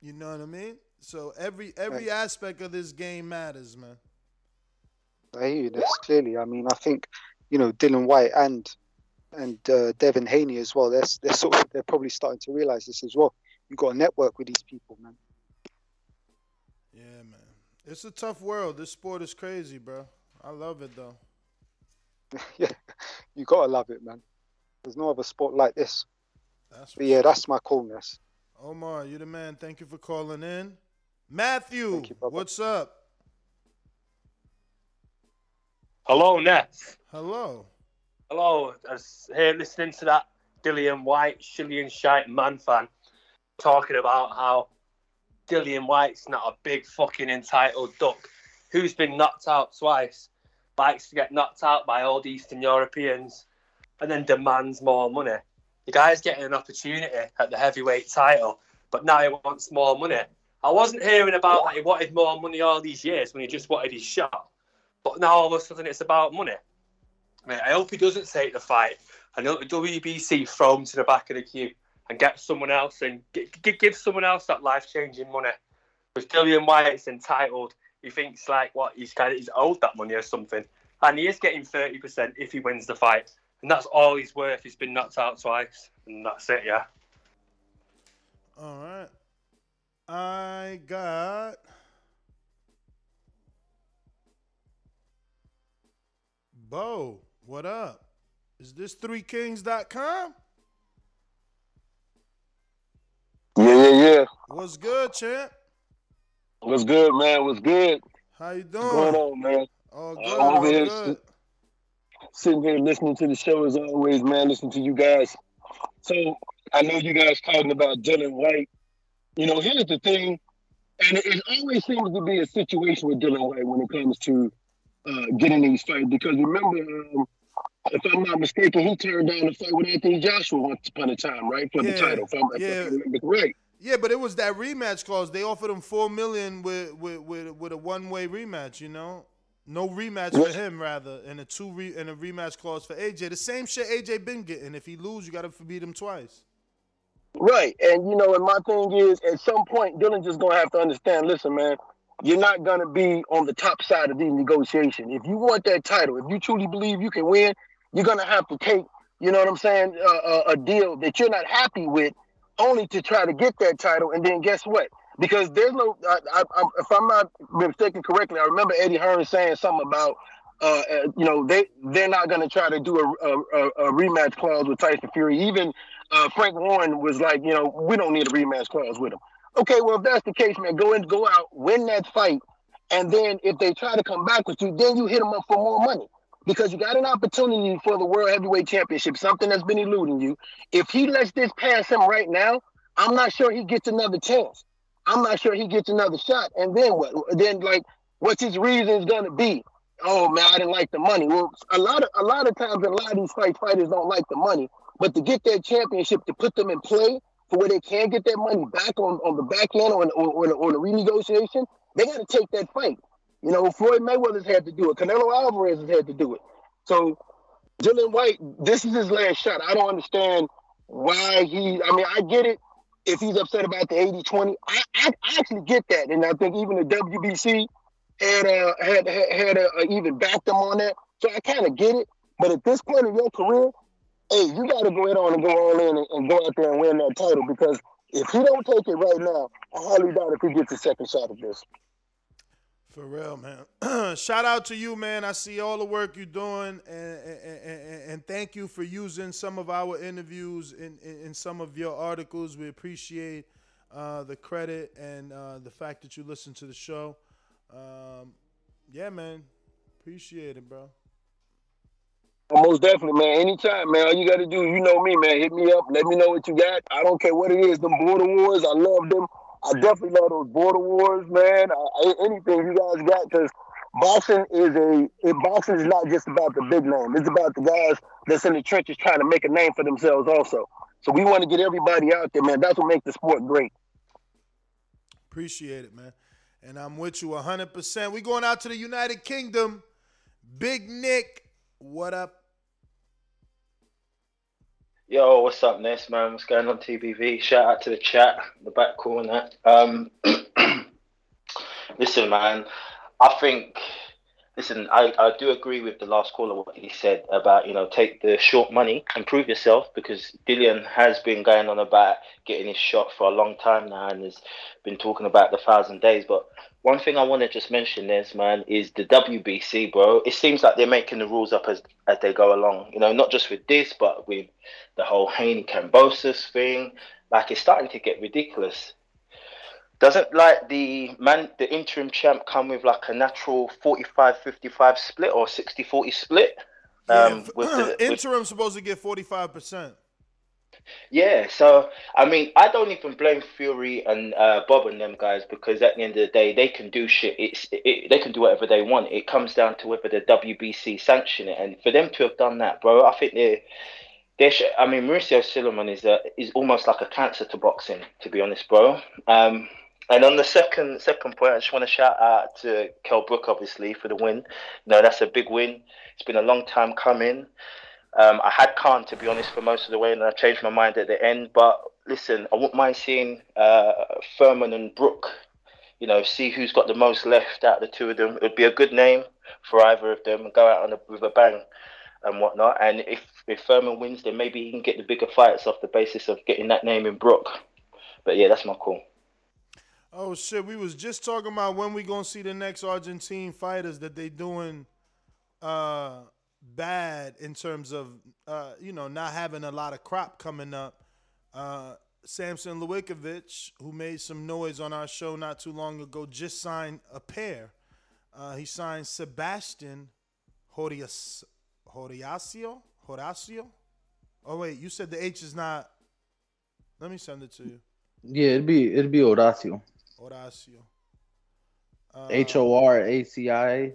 S5: You know what I mean? So every every
S27: Right.
S5: aspect of this game matters, man.
S27: I hear you. That's clearly. I mean, I think you know Dillian Whyte and and uh, Devin Haney as well. They're they're sort of they're probably starting to realize this as well. You got to network with these people, man.
S5: Yeah, man. It's a tough world. This sport is crazy, bro. I love it though.
S27: yeah, you gotta love it, man. There's no other sport like this.
S5: That's
S27: But yeah, that's my coolness.
S5: Omar, you the man. Thank you for calling in. Matthew, what's up?
S28: Hello, Ness.
S5: Hello.
S28: Hello. I was here listening to that Dillian Whyte, Shillian Shite man fan talking about how Dillian Whyte's not a big fucking entitled duck who's been knocked out twice, likes to get knocked out by old Eastern Europeans, and then demands more money. The guy's getting an opportunity at the heavyweight title, but now he wants more money. I wasn't hearing about that he wanted more money all these years when he just wanted his shot. But now all of a sudden it's about money. Mate, I hope he doesn't take the fight. I know the WBC throw him to the back of the queue and get someone else and g- give someone else that life changing money. Because Dillian Whyte's entitled. He thinks like what he's kind of he's owed that money or something, and he is getting thirty percent if he wins the fight, and that's all he's worth. He's been knocked out twice, and that's it. Yeah.
S5: All right. I got Bo. What up? Is this threekings.com?
S29: Yeah, yeah, yeah.
S5: What's good, champ?
S29: What's good, man? What's good?
S5: How you doing?
S29: What's going on, man?
S5: All good.
S29: I'm
S5: all
S29: over here
S5: good.
S29: sitting here listening to the show as always, man. Listening to you guys. So I know you guys talking about Dillian Whyte. You know, here's the thing, and it, it always seems to be a situation with Dillian Whyte when it comes to uh, getting these fights. Because remember, um, if I'm not mistaken, he turned down the fight with Anthony Joshua once upon a time, right, for the title. If, I'm, if
S5: yeah.
S29: remember right.
S5: Yeah, but it was that rematch clause. They offered him four million with with with, with a one way rematch. You know, no rematch for him rather, and a two re, and a rematch clause for AJ. The same shit AJ been getting. If he lose, you got to beat him twice.
S29: Right. And you know, and my thing is at some point Dillian just gonna have to understand, listen, man, you're not gonna be on the top side of these negotiations. If you want that title, if you truly believe you can win, you're gonna have to take, you know what I'm saying, uh, a, a deal that you're not happy with, only to try to get that title. And then guess what? Because there's no, I, I, I, if I'm not mistaken correctly, I remember Eddie Hearn saying something about, uh, uh, you know, they they're not going to try to do a, a, a, a rematch clause with Tyson Fury. Even uh, Frank Warren was like, you know, we don't need a rematch clause with him. Okay, well if that's the case, man, go in, go out, win that fight, and then if they try to come back with you, then you hit them up for more money because you got an opportunity for the World Heavyweight Championship, something that's been eluding you. If he lets this pass him right now, I'm not sure he gets another chance. I'm not sure he gets another shot. And then what? Then like, what's his reasons gonna be? Oh man, I didn't like the money. Well, a lot of a lot of times, a lot of these fight fighters don't like the money, but to get that championship, to put them in play where they can get that money back on, on the back end or on, on, on a renegotiation, they got to take that fight. You know, Floyd Mayweather's had to do it. Canelo Alvarez has had to do it. So Dillian Whyte, this is his last shot. I don't understand why he. I mean, I get it if he's upset about the 80-20. I, I, actually get that, and I think even the WBC had uh, had had, had uh, even backed him on that. So I kind of get it. But at this point in your career, hey, you got to go ahead on and go all in and, and go out there and win that title because if he don't take it right now, I highly doubt if he gets a second shot at this.
S5: For real, man. Shout out to you, man. I see all the work you're doing, and, and, and, and thank you for using some of our interviews in, in, in some of your articles. We appreciate uh, the credit and uh, the fact that you listen to the show. Um, yeah, man. Appreciate it, bro.
S29: Most definitely, man. Anytime, man. All you got to do, you know me, man. Hit me up. Let me know what you got. I don't care what it is. Them border wars, I love them. I definitely love those border wars, man. I, I- anything you guys got, because boxing is a it, boxing is not just about the big name. It's about the guys that's in the trenches trying to make a name for themselves, also. So we want to get everybody out there, man. That's what makes the sport great.
S5: Appreciate it, man. And I'm with you 100%. We going out to the United Kingdom. Big Nick, what up?
S30: Yo, what's up, Ness, man? What's going on, TBV? Shout out to the chat, the back corner. Um, listen, man, I think, listen, I, I do agree with the last caller, what he said about, you know, take the short money and prove yourself because Dillian has been going on about getting his shot for a long time now and has been talking about the thousand days. But one thing I want to just mention, this man, is the WBC, bro. It seems like they're making the rules up as as they go along. You know, not just with this, but with the whole Haney Kambosos thing. Like it's starting to get ridiculous. Doesn't like the man, the interim champ, come with like a natural 45-55 split or 60-40 split? Um, with the, with-
S5: Interim supposed to get 45%.
S30: Yeah, so I mean, I don't even blame Fury and uh, Bob and them guys because at the end of the day, they can do shit. It's it, they can do whatever they want. It comes down to whether the WBC sanction it, and for them to have done that, bro, I think they they. I mean, Mauricio Sulaiman is a, is almost like a cancer to boxing, to be honest, bro. Um, and on the second second point, I just want to shout out to Kell Brook, obviously, for the win. You know, that's a big win. It's been a long time coming. Um, I had Khan, to be honest, for most of the way, and I changed my mind at the end. But listen, I wouldn't mind seeing uh, Thurman and Brook, you know, see who's got the most left out of the two of them. It would be a good name for either of them and go out on a, with a bang and whatnot. And if, if Thurman wins, then maybe he can get the bigger fights off the basis of getting that name in Brook. But yeah, that's my call.
S5: Oh shit, we was just talking about when we gonna see the next Argentine fighters that they doing uh bad in terms of uh, you know not having a lot of crop coming up. Uh, Sampson Lewkowicz, who made some noise on our show not too long ago, just signed a pair. Uh, he signed Sebastian Horias, Horiacio. Horacio. Oh wait, you said the H is not. Let me send it to you.
S8: Yeah, it'd be it'd be Horacio.
S5: Horacio.
S8: H O R um, A C I.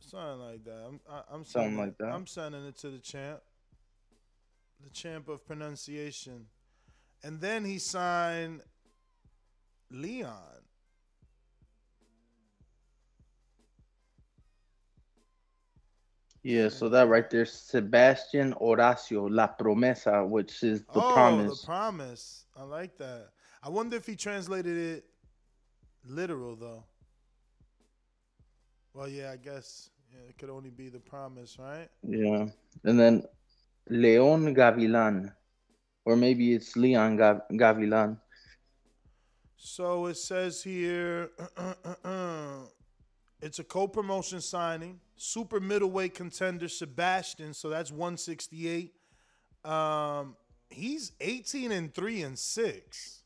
S5: Something like that. I'm, I, I'm
S8: Something
S5: sending,
S8: like that.
S5: I'm sending it to the champ, the champ of pronunciation, and then he signed Leon.
S8: Yeah, so that right there, Sebastian Horacio, La Promesa, which is the
S5: oh,
S8: promise.
S5: the promise. I like that. I wonder if he translated it literal though. Well, yeah, I guess yeah, it could only be the promise, right?
S8: Yeah, and then Leon Gavilan, or maybe it's Leon Gav- Gavilan.
S5: So it says here it's a co-promotion signing. Super middleweight contender Sebastian, so that's 168. Um, he's 18 and 3 and 6.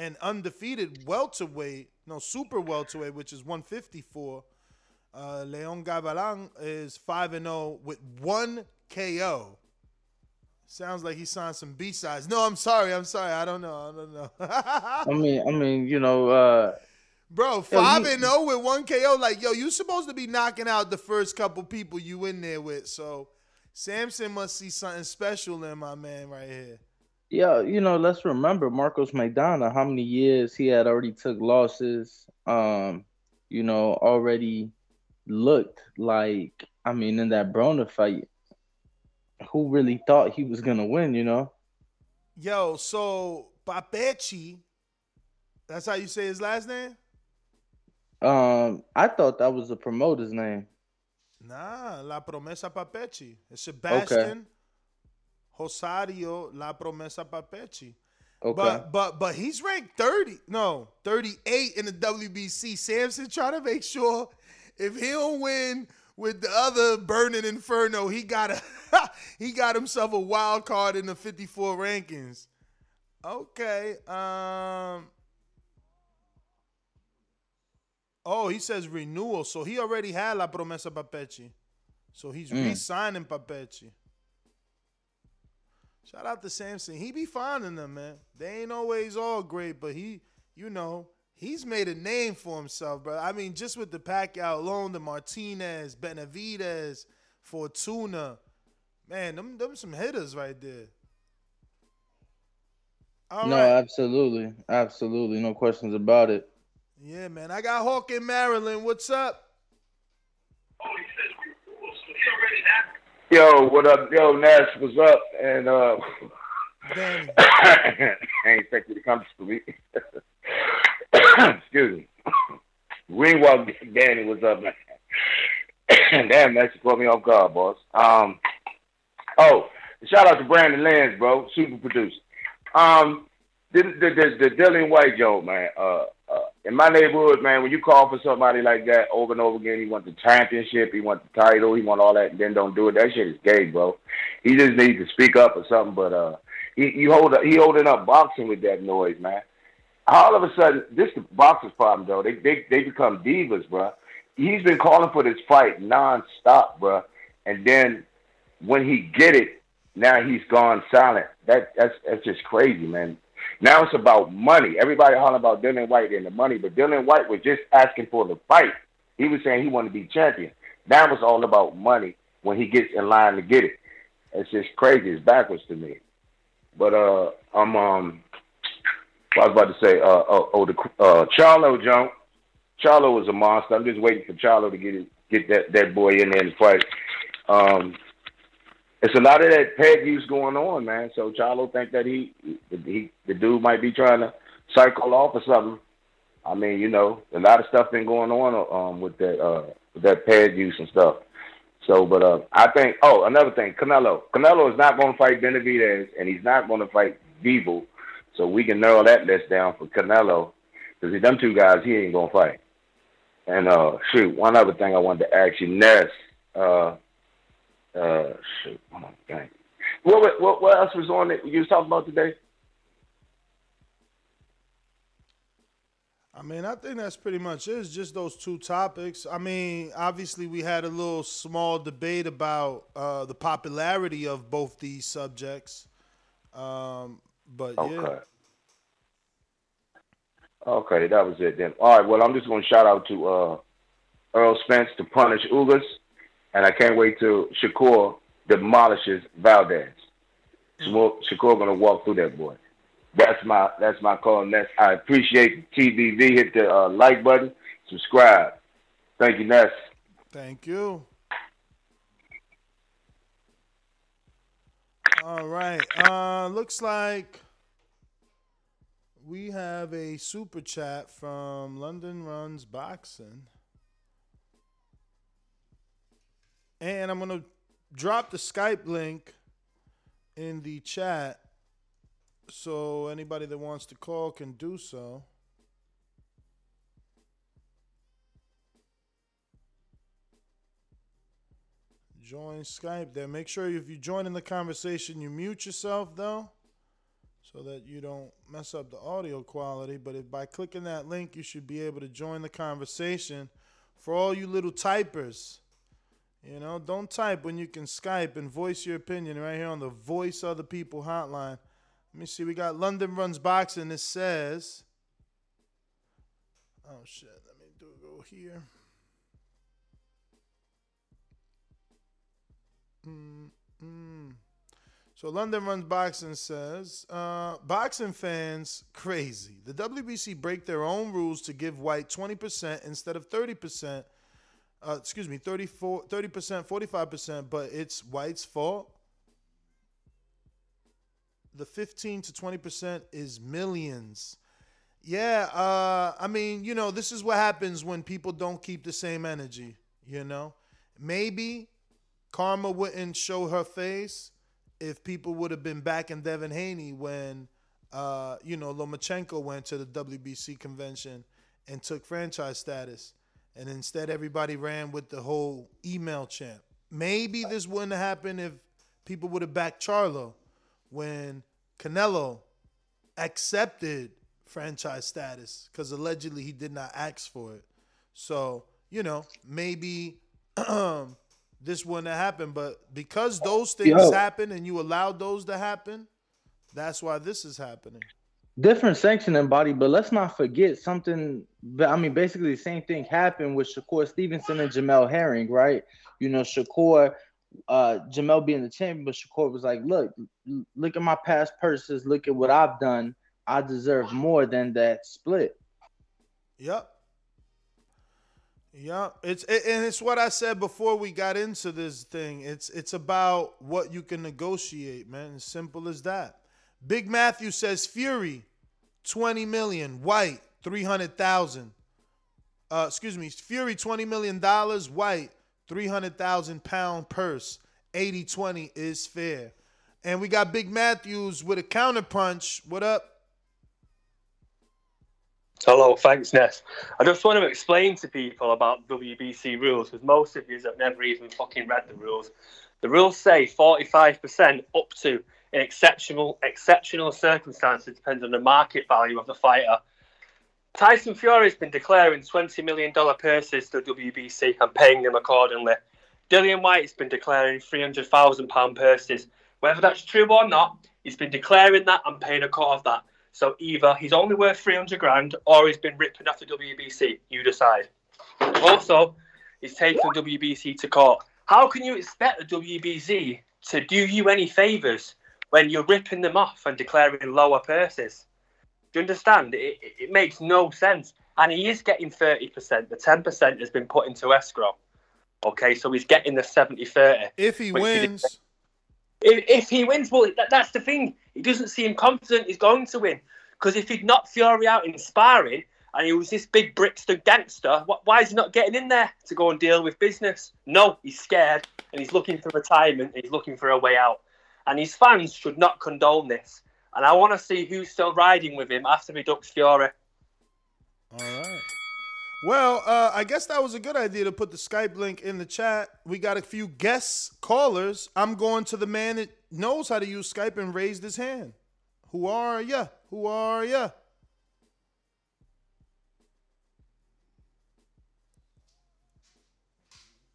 S5: And undefeated welterweight, no, super welterweight, which is 154. Uh, Leon Gavilan is 5 and 0 with one KO. Sounds like he signed some B sides. No, I'm sorry. I'm sorry. I don't know. I don't know.
S8: I mean, I mean, you know, uh,
S5: Bro,
S8: Yo,
S5: five
S8: he-
S5: and zero with one KO. Like, yo, you supposed to be knocking out the first couple people you in there with. So, Sampson must see something special in my man right here.
S8: Yeah, you know, let's remember Marcos Maidana, how many years he had already took losses, um, you know, already looked like I mean in that Broner fight, who really thought he was gonna win, you know?
S5: Yo, so Papeschi, that's how you say his last name?
S8: Um, I thought that was the promoter's name.
S5: Nah, La Promesa Papeschi. It's Sebastian Rosario La Promesa Papeschi.
S8: Okay.
S5: But but but he's ranked 30, no, 38 in the WBC. Sampson trying to make sure if he don't win with the other Burning Inferno, he got a he got himself a wild card in the 54 rankings. Okay. Um Oh, he says renewal. So he already had La Promesa Papeschi. So he's
S8: Mm.
S5: re-signing Papeschi. Shout out to Sampson. He be finding them, man. They ain't always all great, but he, you know, he's made a name for himself, bro. I mean, just with the Pacquiao alone, the Martinez, Benavidez, Fortuna, man, them them some hitters right there. All
S8: no,
S5: right.
S8: absolutely, absolutely, no questions about it.
S5: Yeah, man. I got Hawk in Maryland. What's up?
S31: Yo, what up? Yo, Nash, what's up? And uh
S5: Danny.
S31: I ain't expect you to come to me. Excuse me. Ringwalk Danny, what's up, man? Damn, that you caught me off guard, boss. Um oh, shout out to Brandon Lenz, bro, super producer. Um the the the, the Dillian Whyte joke, man. Uh, in my neighborhood, man, when you call for somebody like that over and over again, he want the championship, he want the title, he want all that, and then don't do it. That shit is gay, bro. He just needs to speak up or something. But uh, he you hold he holding up boxing with that noise, man. All of a sudden, this the boxers' problem, though. They they they become divas, bro. He's been calling for this fight nonstop, bro. And then when he get it, now he's gone silent. That that's that's just crazy, man. Now it's about money. Everybody hollering about Dillian Whyte and the money, but Dillian Whyte was just asking for the fight. He was saying he wanted to be champion. Now it's all about money when he gets in line to get it. It's just crazy. It's backwards to me. But uh, I'm um, I was about to say. Uh, oh, oh the uh, Charlo jump. Charlo was a monster. I'm just waiting for Charlo to get it, get that that boy in there and fight. Um, it's a lot of that PED use going on, man. So Charlo think that he, he, the dude might be trying to cycle off or something. I mean, you know, a lot of stuff been going on um with that uh with that PED use and stuff. So, but uh, I think. Oh, another thing, Canelo. Canelo is not going to fight Benavidez, and he's not going to fight Bivol. So we can narrow that list down for Canelo, because them two guys he ain't going to fight. And uh, shoot, one other thing I wanted to ask you, Ness. Uh, Uh, shoot. Oh, dang. What, what what else was on it you was talking about today?
S5: I mean, I think that's pretty much it. It's just those two topics. I mean, obviously, we had a little small debate about uh, the popularity of both these subjects. Um, but yeah,
S31: Okay. Okay, that was it then. All right, well, I'm just going to shout out to uh, Errol Spence to punish Ugas, and I can't wait till Shakur demolishes Valdez. Shakur, Shakur going to walk through that boy. That's my that's my call. Ness. I appreciate TBV. Hit the uh, like button, subscribe. Thank you, Ness.
S5: thank you. All right. Uh, looks like we have a super chat from London Runs Boxing. And I'm going to drop the Skype link in the chat so anybody that wants to call can do so. Join Skype there. Make sure if you join in the conversation, you mute yourself though, so that you don't mess up the audio quality. But if by clicking that link, you should be able to join the conversation. For all you little typers, you know, don't type when you can Skype and voice your opinion right here on the Voice Other People hotline. Let me see. We got London Runs Boxing. It says, oh shit. Let me do go here. Mm-mm. So London Runs Boxing says, uh, boxing fans crazy. The WBC break their own rules to give Whyte 20% instead of 30%. Uh, excuse me, 34, 30%, 45%, but it's Whyte's fault. The 15 to 20% is millions. Yeah, uh, I mean, you know, this is what happens when people don't keep the same energy, you know? Maybe Karma wouldn't show her face if people would have been backing Devin Haney when, uh, you know, Lomachenko went to the WBC convention and took franchise status. And instead, everybody ran with the whole email chant. Maybe this wouldn't have happened if people would have backed Charlo when Canelo accepted franchise status because allegedly he did not ask for it. So, you know, maybe this wouldn't have happened. But because those things
S8: Yo.
S5: happen and you allowed those to happen, that's why this is happening.
S8: Different sanctioning body, but let's not forget something. but I mean, basically, the same thing happened with Shakur Stevenson and Jamel Herring, right? You know, Shakur, uh, Jamel being the champion, but Shakur was like, "Look, look at my past purses. Look at what I've done. I deserve more than that split."
S5: Yep. Yep. It's it, and it's what I said before we got into this thing. It's it's about what you can negotiate, man. As simple as that. Big Matthew says Fury, 20 million, Whyte, 300,000. Uh, excuse me, Fury, 20 million dollars, Whyte, 300,000 pound purse. 80-20 is fair. And we got Big Matthews with a counterpunch. What up?
S28: Hello, thanks, Ness. I just want to explain to people about WBC rules because most of you have never even fucking read the rules. The rules say 45% up to in exceptional exceptional circumstances, depends on the market value of the fighter. Tyson Fury's been declaring $20 million purses to WBC and paying them accordingly. Dillian Whyte's been declaring £300,000 purses. Whether that's true or not, he's been declaring that and paying a cut of that. So either he's only worth 300 grand or he's been ripping off the WBC. You decide. Also, he's taking WBC to court. How can you expect the WBC to do you any favours when you're ripping them off and declaring lower purses? Do you understand? It, it, makes no sense. And he is getting 30%. The 10% has been put into escrow. Okay, so he's getting the 70 30.
S5: If he
S28: is-
S5: wins,
S28: if, if he wins, well, that, that's the thing. He doesn't seem confident he's going to win. Because if he'd knocked Fury out in sparring and he was this big Brixton gangster, wh- why is he not getting in there to go and deal with business? No, he's scared and he's looking for retirement. And he's looking for a way out. And his fans should not condone this. And I want to see who's still riding with him after he ducks Fury.
S5: All right. Well, uh, I guess that was a good idea to put the Skype link in the chat. We got a few guest callers. I'm going to the man that knows how to use Skype and raised his hand. Who are ya? Who are ya?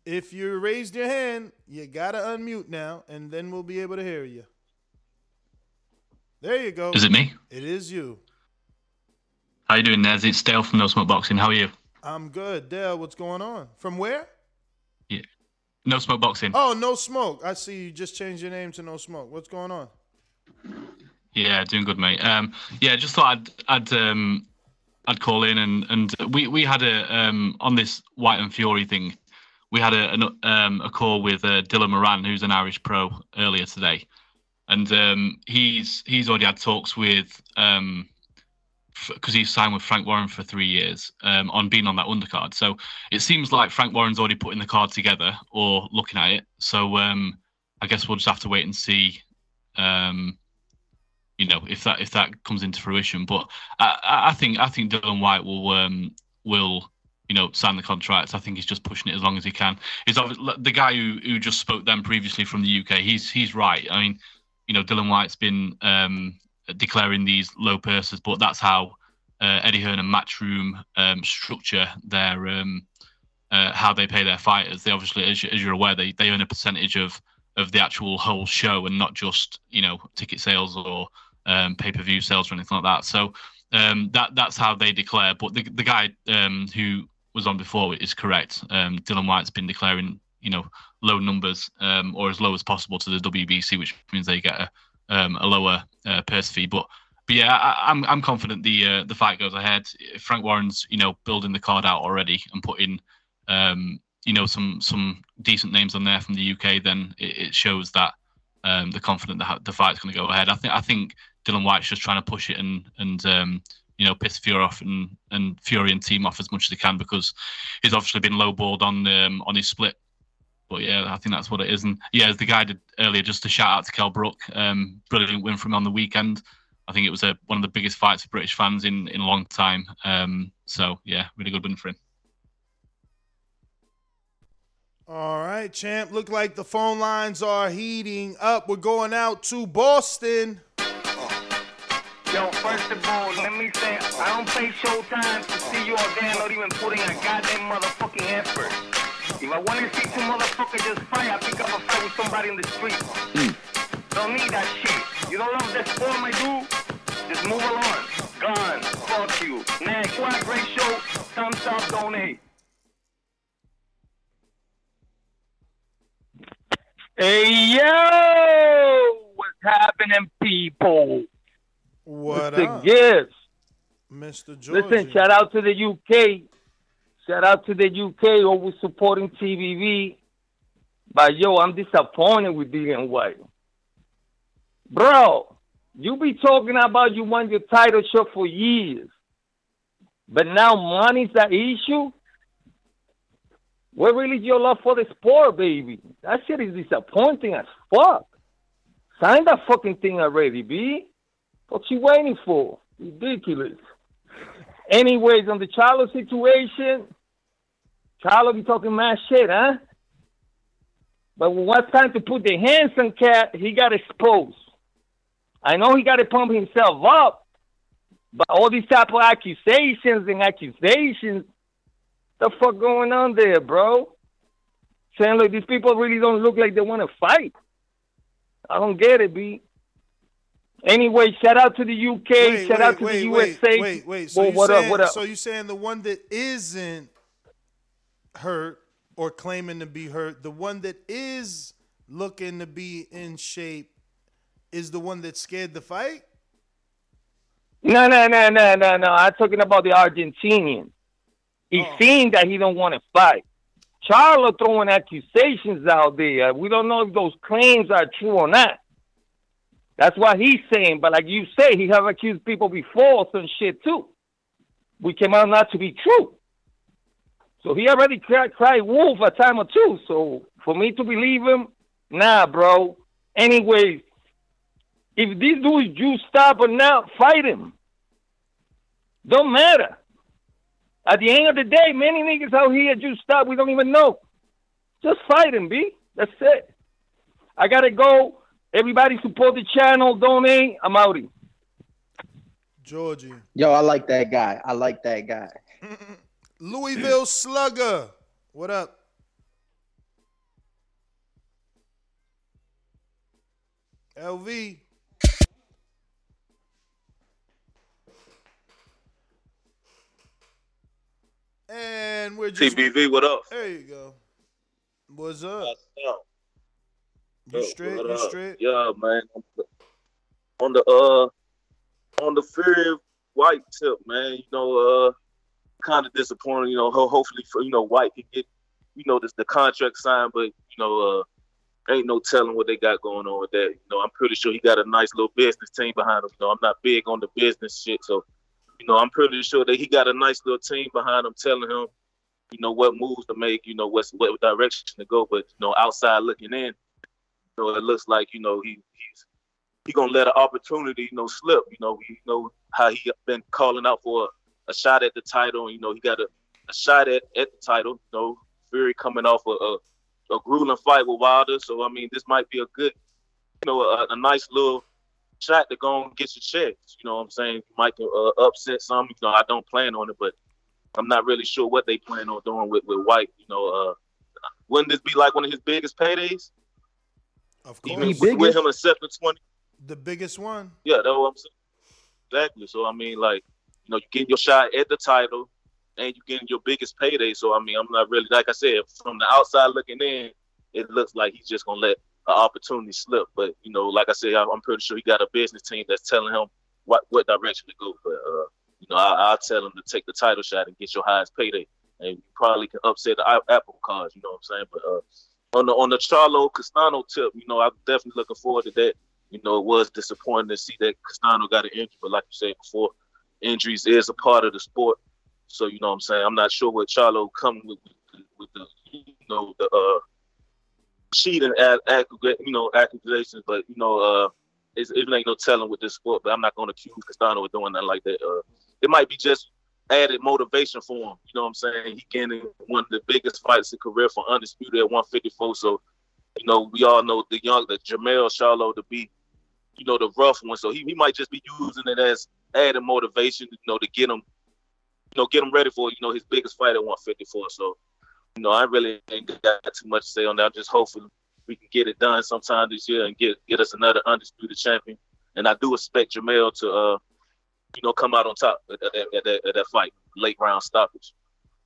S5: If you raised your hand, you gotta unmute now, and then we'll be able to hear you. There you go.
S32: Is it me?
S5: It is you.
S32: How you doing, Nez? It's Dale from No Smoke Boxing. How are you?
S5: I'm good. Dale, what's going on? From where?
S32: Yeah. No Smoke Boxing.
S5: Oh, no smoke. I see you just changed your name to no smoke. What's going on?
S32: Yeah, doing good, mate. Um, yeah, just thought I'd I'd um, I'd call in and and we we had a um on this Whyte and Fury thing, we had a um a call with uh, Dylan Moran, who's an Irish pro, earlier today, and um he's he's already had talks with um because he's signed with Frank Warren for three years um, on being on that undercard. So it seems like Frank Warren's already putting the card together or looking at it. So um, I guess we'll just have to wait and see, um, you know, if that if that comes into fruition. But I, I think I think Dillian Whyte will will you know sign the contract. I think he's just pushing it as long as he can. He's the guy who who just spoke then previously from the UK. He's he's right. I mean, you know, Dillian Whyte's been um, declaring these low purses, but that's how uh, Eddie Hearn and Matchroom um, structure their um, uh, how they pay their fighters. They obviously, as, as you're aware, they they earn a percentage of of the actual whole show and not just you know ticket sales or um, pay per view sales or anything like that. So um, that that's how they declare. But the the guy um, who was on before is correct. Um, Dillian Whyte's been declaring you know low numbers um, or as low as possible to the WBC, which means they get a um, a lower uh, purse fee. But but yeah, I, I'm I'm confident the uh, the fight goes ahead. Frank Warren's you know building the card out already and putting um, you know some some decent names on there from the UK, then it, it shows that um, they're confident that the fight's going to go ahead. I think I think Dillian Whyte's just trying to push it and and um, you know piss Fury off and and Fury and team off as much as he can because he's obviously been lowballed on um, on his split. But yeah, I think that's what it is. And yeah, as the guy did earlier, just to shout out to Kell Brook, um, brilliant win from him on the weekend. I think it was a, one of the biggest fights for British fans in, in a long time. Um, so yeah, really good win for him.
S5: All right, champ. Look like the phone lines are heating up. We're going out to Boston.
S33: Yo, first of all, let me say, I don't pay showtime to see you all there not even putting a goddamn motherfucking effort. If I want to see two motherfuckers just fight, I pick up a fight with somebody in the street. Don't need that shit. You don't love that sport, my dude? Just move along. Gone. Fuck you. Next, what a great show. Thumbs up, donate. Hey, yo! What's happening, people?
S5: What
S33: Mr.
S5: up?
S33: Gibbs.
S5: Mr. George.
S33: Listen, shout out to the UK. Shout out to the UK always supporting TBV. But yo, I'm disappointed with Dillian Whyte. Bro, you be talking about you won your title shot for years. But now money's the issue? Where really is your love for the sport, baby? That shit is disappointing as fuck. Sign that fucking thing already, B. What you waiting for? Ridiculous. Anyways, on the Charlo situation, Charlo be talking mad shit, huh? But when it's time to put the hands on Cat, he got exposed. I know he got to pump himself up, but all these type of accusations and accusations, the fuck going on there, bro? Saying like these people really don't look like they want to fight. I don't get it, B. Anyway, shout out to the UK.
S5: Wait,
S33: shout
S5: wait,
S33: out to
S5: wait,
S33: the USA.
S5: Wait, wait. So
S33: Well,
S5: you
S33: what
S5: saying,
S33: up? What up?
S5: So you saying the one that isn't hurt or claiming to be hurt, the one that is looking to be in shape, is the one that scared the fight?
S33: No, no, no, no, no, no. I'm talking about the Argentinian. He's
S5: Oh.
S33: seen that he don't want to fight. Charlo throwing accusations out there. We don't know if those claims are true or not. That's what he's saying. But like you say, he have accused people before some shit too. We came out not to be true. So he already cried, cried wolf a time or two. So for me to believe him, nah, bro. Anyways, if this dude juiced stop or not, fight him. Don't matter. At the end of the day, many niggas out here just stop. We don't even know. Just fight him, B. That's it. I gotta go. Everybody support the channel. Donate. I'm outie.
S5: Georgie.
S8: Yo, I like that guy. I like that guy.
S5: Louisville Slugger. What up? LV. And we're just
S34: TBV, what up?
S5: There you go. What's up?
S34: Yeah.
S5: You straight?
S34: what
S5: You straight?
S34: Yeah, man. On the uh, on the Fury Whyte tip, man. You know, uh, kind of disappointing. You know, ho- hopefully for you know Whyte can get you know this the contract signed, but you know, uh, ain't no telling what they got going on with that. You know, I'm pretty sure he got a nice little business team behind him. You know, I'm not big on the business shit, so you know, I'm pretty sure that he got a nice little team behind him telling him, you know, what moves to make, you know, what's what direction to go. But you know, outside looking in, you know, it looks like you know he he's he gonna let an opportunity, you know, slip. You know, we know how he been calling out for a, a shot at the title. You know, he got a, a shot at, at the title. You know, Fury coming off a, a, a grueling fight with Wilder. So I mean, this might be a good, you know, a, a nice little shot to go and get your checks. You know what I'm saying? You might uh, upset some. You know, I don't plan on it, but I'm not really sure what they plan on doing with, with Whyte. You know, uh, wouldn't this be like one of his biggest paydays?
S5: Of
S34: Even
S5: course.
S34: with, with him accepting 20.
S5: The biggest one.
S34: Yeah, that's what I'm saying. Exactly. So I mean, like, you know, you getting your shot at the title, and you getting your biggest payday. So I mean, I'm not really like I said from the outside looking in, it looks like he's just gonna let an opportunity slip. But you know, like I said, I'm I'm pretty sure he got a business team that's telling him what what direction to go. But uh, you know, I, I'll tell him to take the title shot and get your highest payday, and you probably can upset the apple cards. You know what I'm saying? But uh, on the on the Charlo Castano tip, you know, I'm definitely looking forward to that. You know, it was disappointing to see that Castano got an injury, but like you said before, injuries is a part of the sport. So you know what I'm saying. I'm not sure what Charlo come with with, the you know the uh cheating at you know accusations, but you know uh it's, it ain't no telling with this sport. But I'm not going to accuse Castano of doing nothing like that. Uh, it might be just added motivation for him. You know what I'm saying? He getting one of the biggest fights in career for undisputed at 154. So you know we all know the young the Jermell Charlo to be you know the rough one. So he, he might just be using it as added motivation, you know, to get him you know, get him ready for, you know, his biggest fight at 154. So, you know, I really ain't got too much to say on that. Just hopefully we can get it done sometime this year and get get us another undisputed champion. And I do expect Jermell to, uh, you know, come out on top at, at, at, that, at that fight, late round stoppage.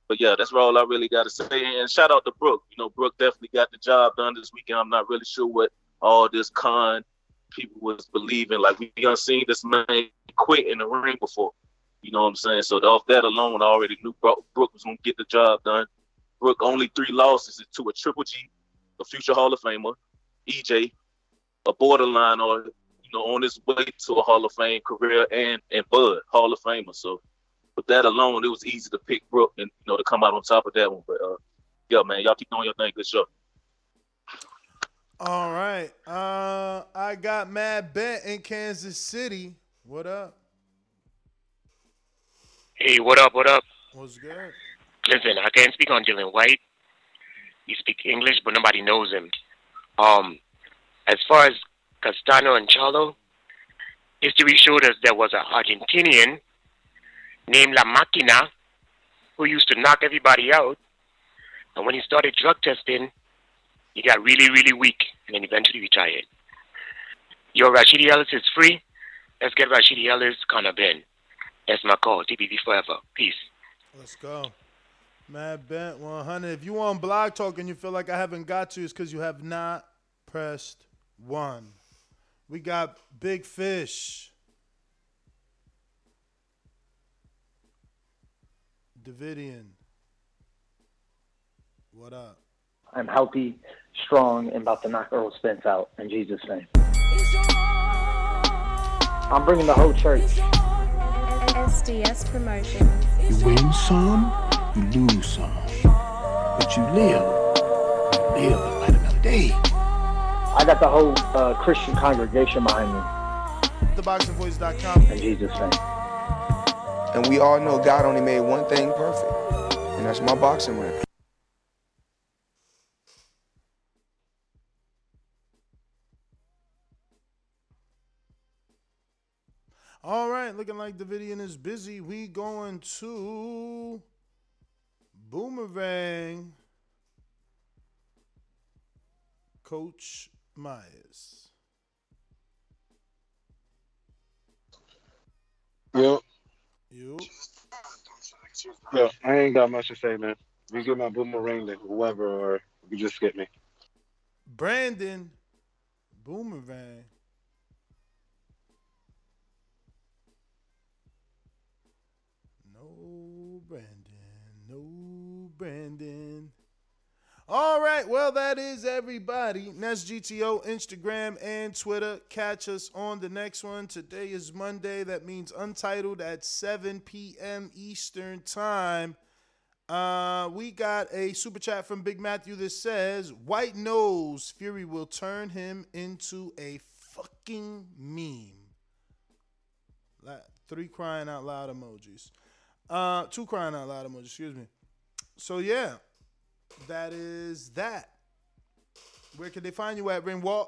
S34: But yeah, that's all I really got to say. And shout out to Brook. You know, Brook definitely got the job done this weekend. I'm not really sure what all this con people was believing. Like we done seen this man quit in the ring before. You know what I'm saying? So off that alone, I already knew Brook, was gonna get the job done. Brook only three losses to a Triple G, a future Hall of Famer, EJ, a borderline or know on his way to a Hall of Fame career, and and Bud, Hall of Famer. So with that alone, it was easy to pick Brook and you know to come out on top of that one. But uh, yeah, man, y'all keep doing your thing. Good show.
S5: All right. Uh, I got Mad Bet in Kansas City. What up?
S35: Hey, what up? What up?
S5: What's good?
S35: Listen, I can't speak on Dillian Whyte. He speak English, but nobody knows him. Um, as far as Castano and Charlo, history showed us there was an Argentinian named La Máquina who used to knock everybody out. And when he started drug testing, he got really, really weak and then eventually retired. Yo, Rashidi Ellis is free. Let's get Rashidi Ellis, Conor Benn. That's my call. TBV forever. Peace.
S5: Let's go. Mad Bent 100. If you on blog talk and you feel like I haven't got to, it's because you have not pressed one. We got Big Fish. Davidian. What up?
S36: I'm healthy, strong, and about to knock Errol Spence out in Jesus' name. I'm bringing the whole church.
S15: SDS promotion.
S23: You win some, you lose some. But you live. You live to fight another day.
S36: I got the whole uh, Christian congregation behind me
S5: TheBoxingVoice.com.
S36: in Jesus' name.
S37: And we all know God only made one thing perfect, and that's my boxing ring.
S5: All right, looking like Davidian is busy. We going to Boomerang. Coach Myers.
S22: Yo,
S5: You.
S22: yo, I ain't got much to say, man. You get my boomerang to whoever, or you just skip me.
S5: Brandon Boomerang. No Brandon. No Brandon. All right, well, that is everybody. Nest GTO, Instagram, and Twitter. Catch us on the next one. Today is Monday. That means Untitled at 7 p.m. Eastern Time. Uh, we got a super chat from Big Matthew that says, Whyte knows Fury will turn him into a fucking meme. Three crying out loud emojis. Uh, two crying out loud emojis, excuse me. So, yeah, that is that. Where can they find you at, Ringwalk?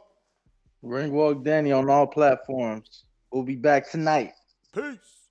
S8: Ringwalk Danny on all platforms. We'll be back tonight.
S5: Peace.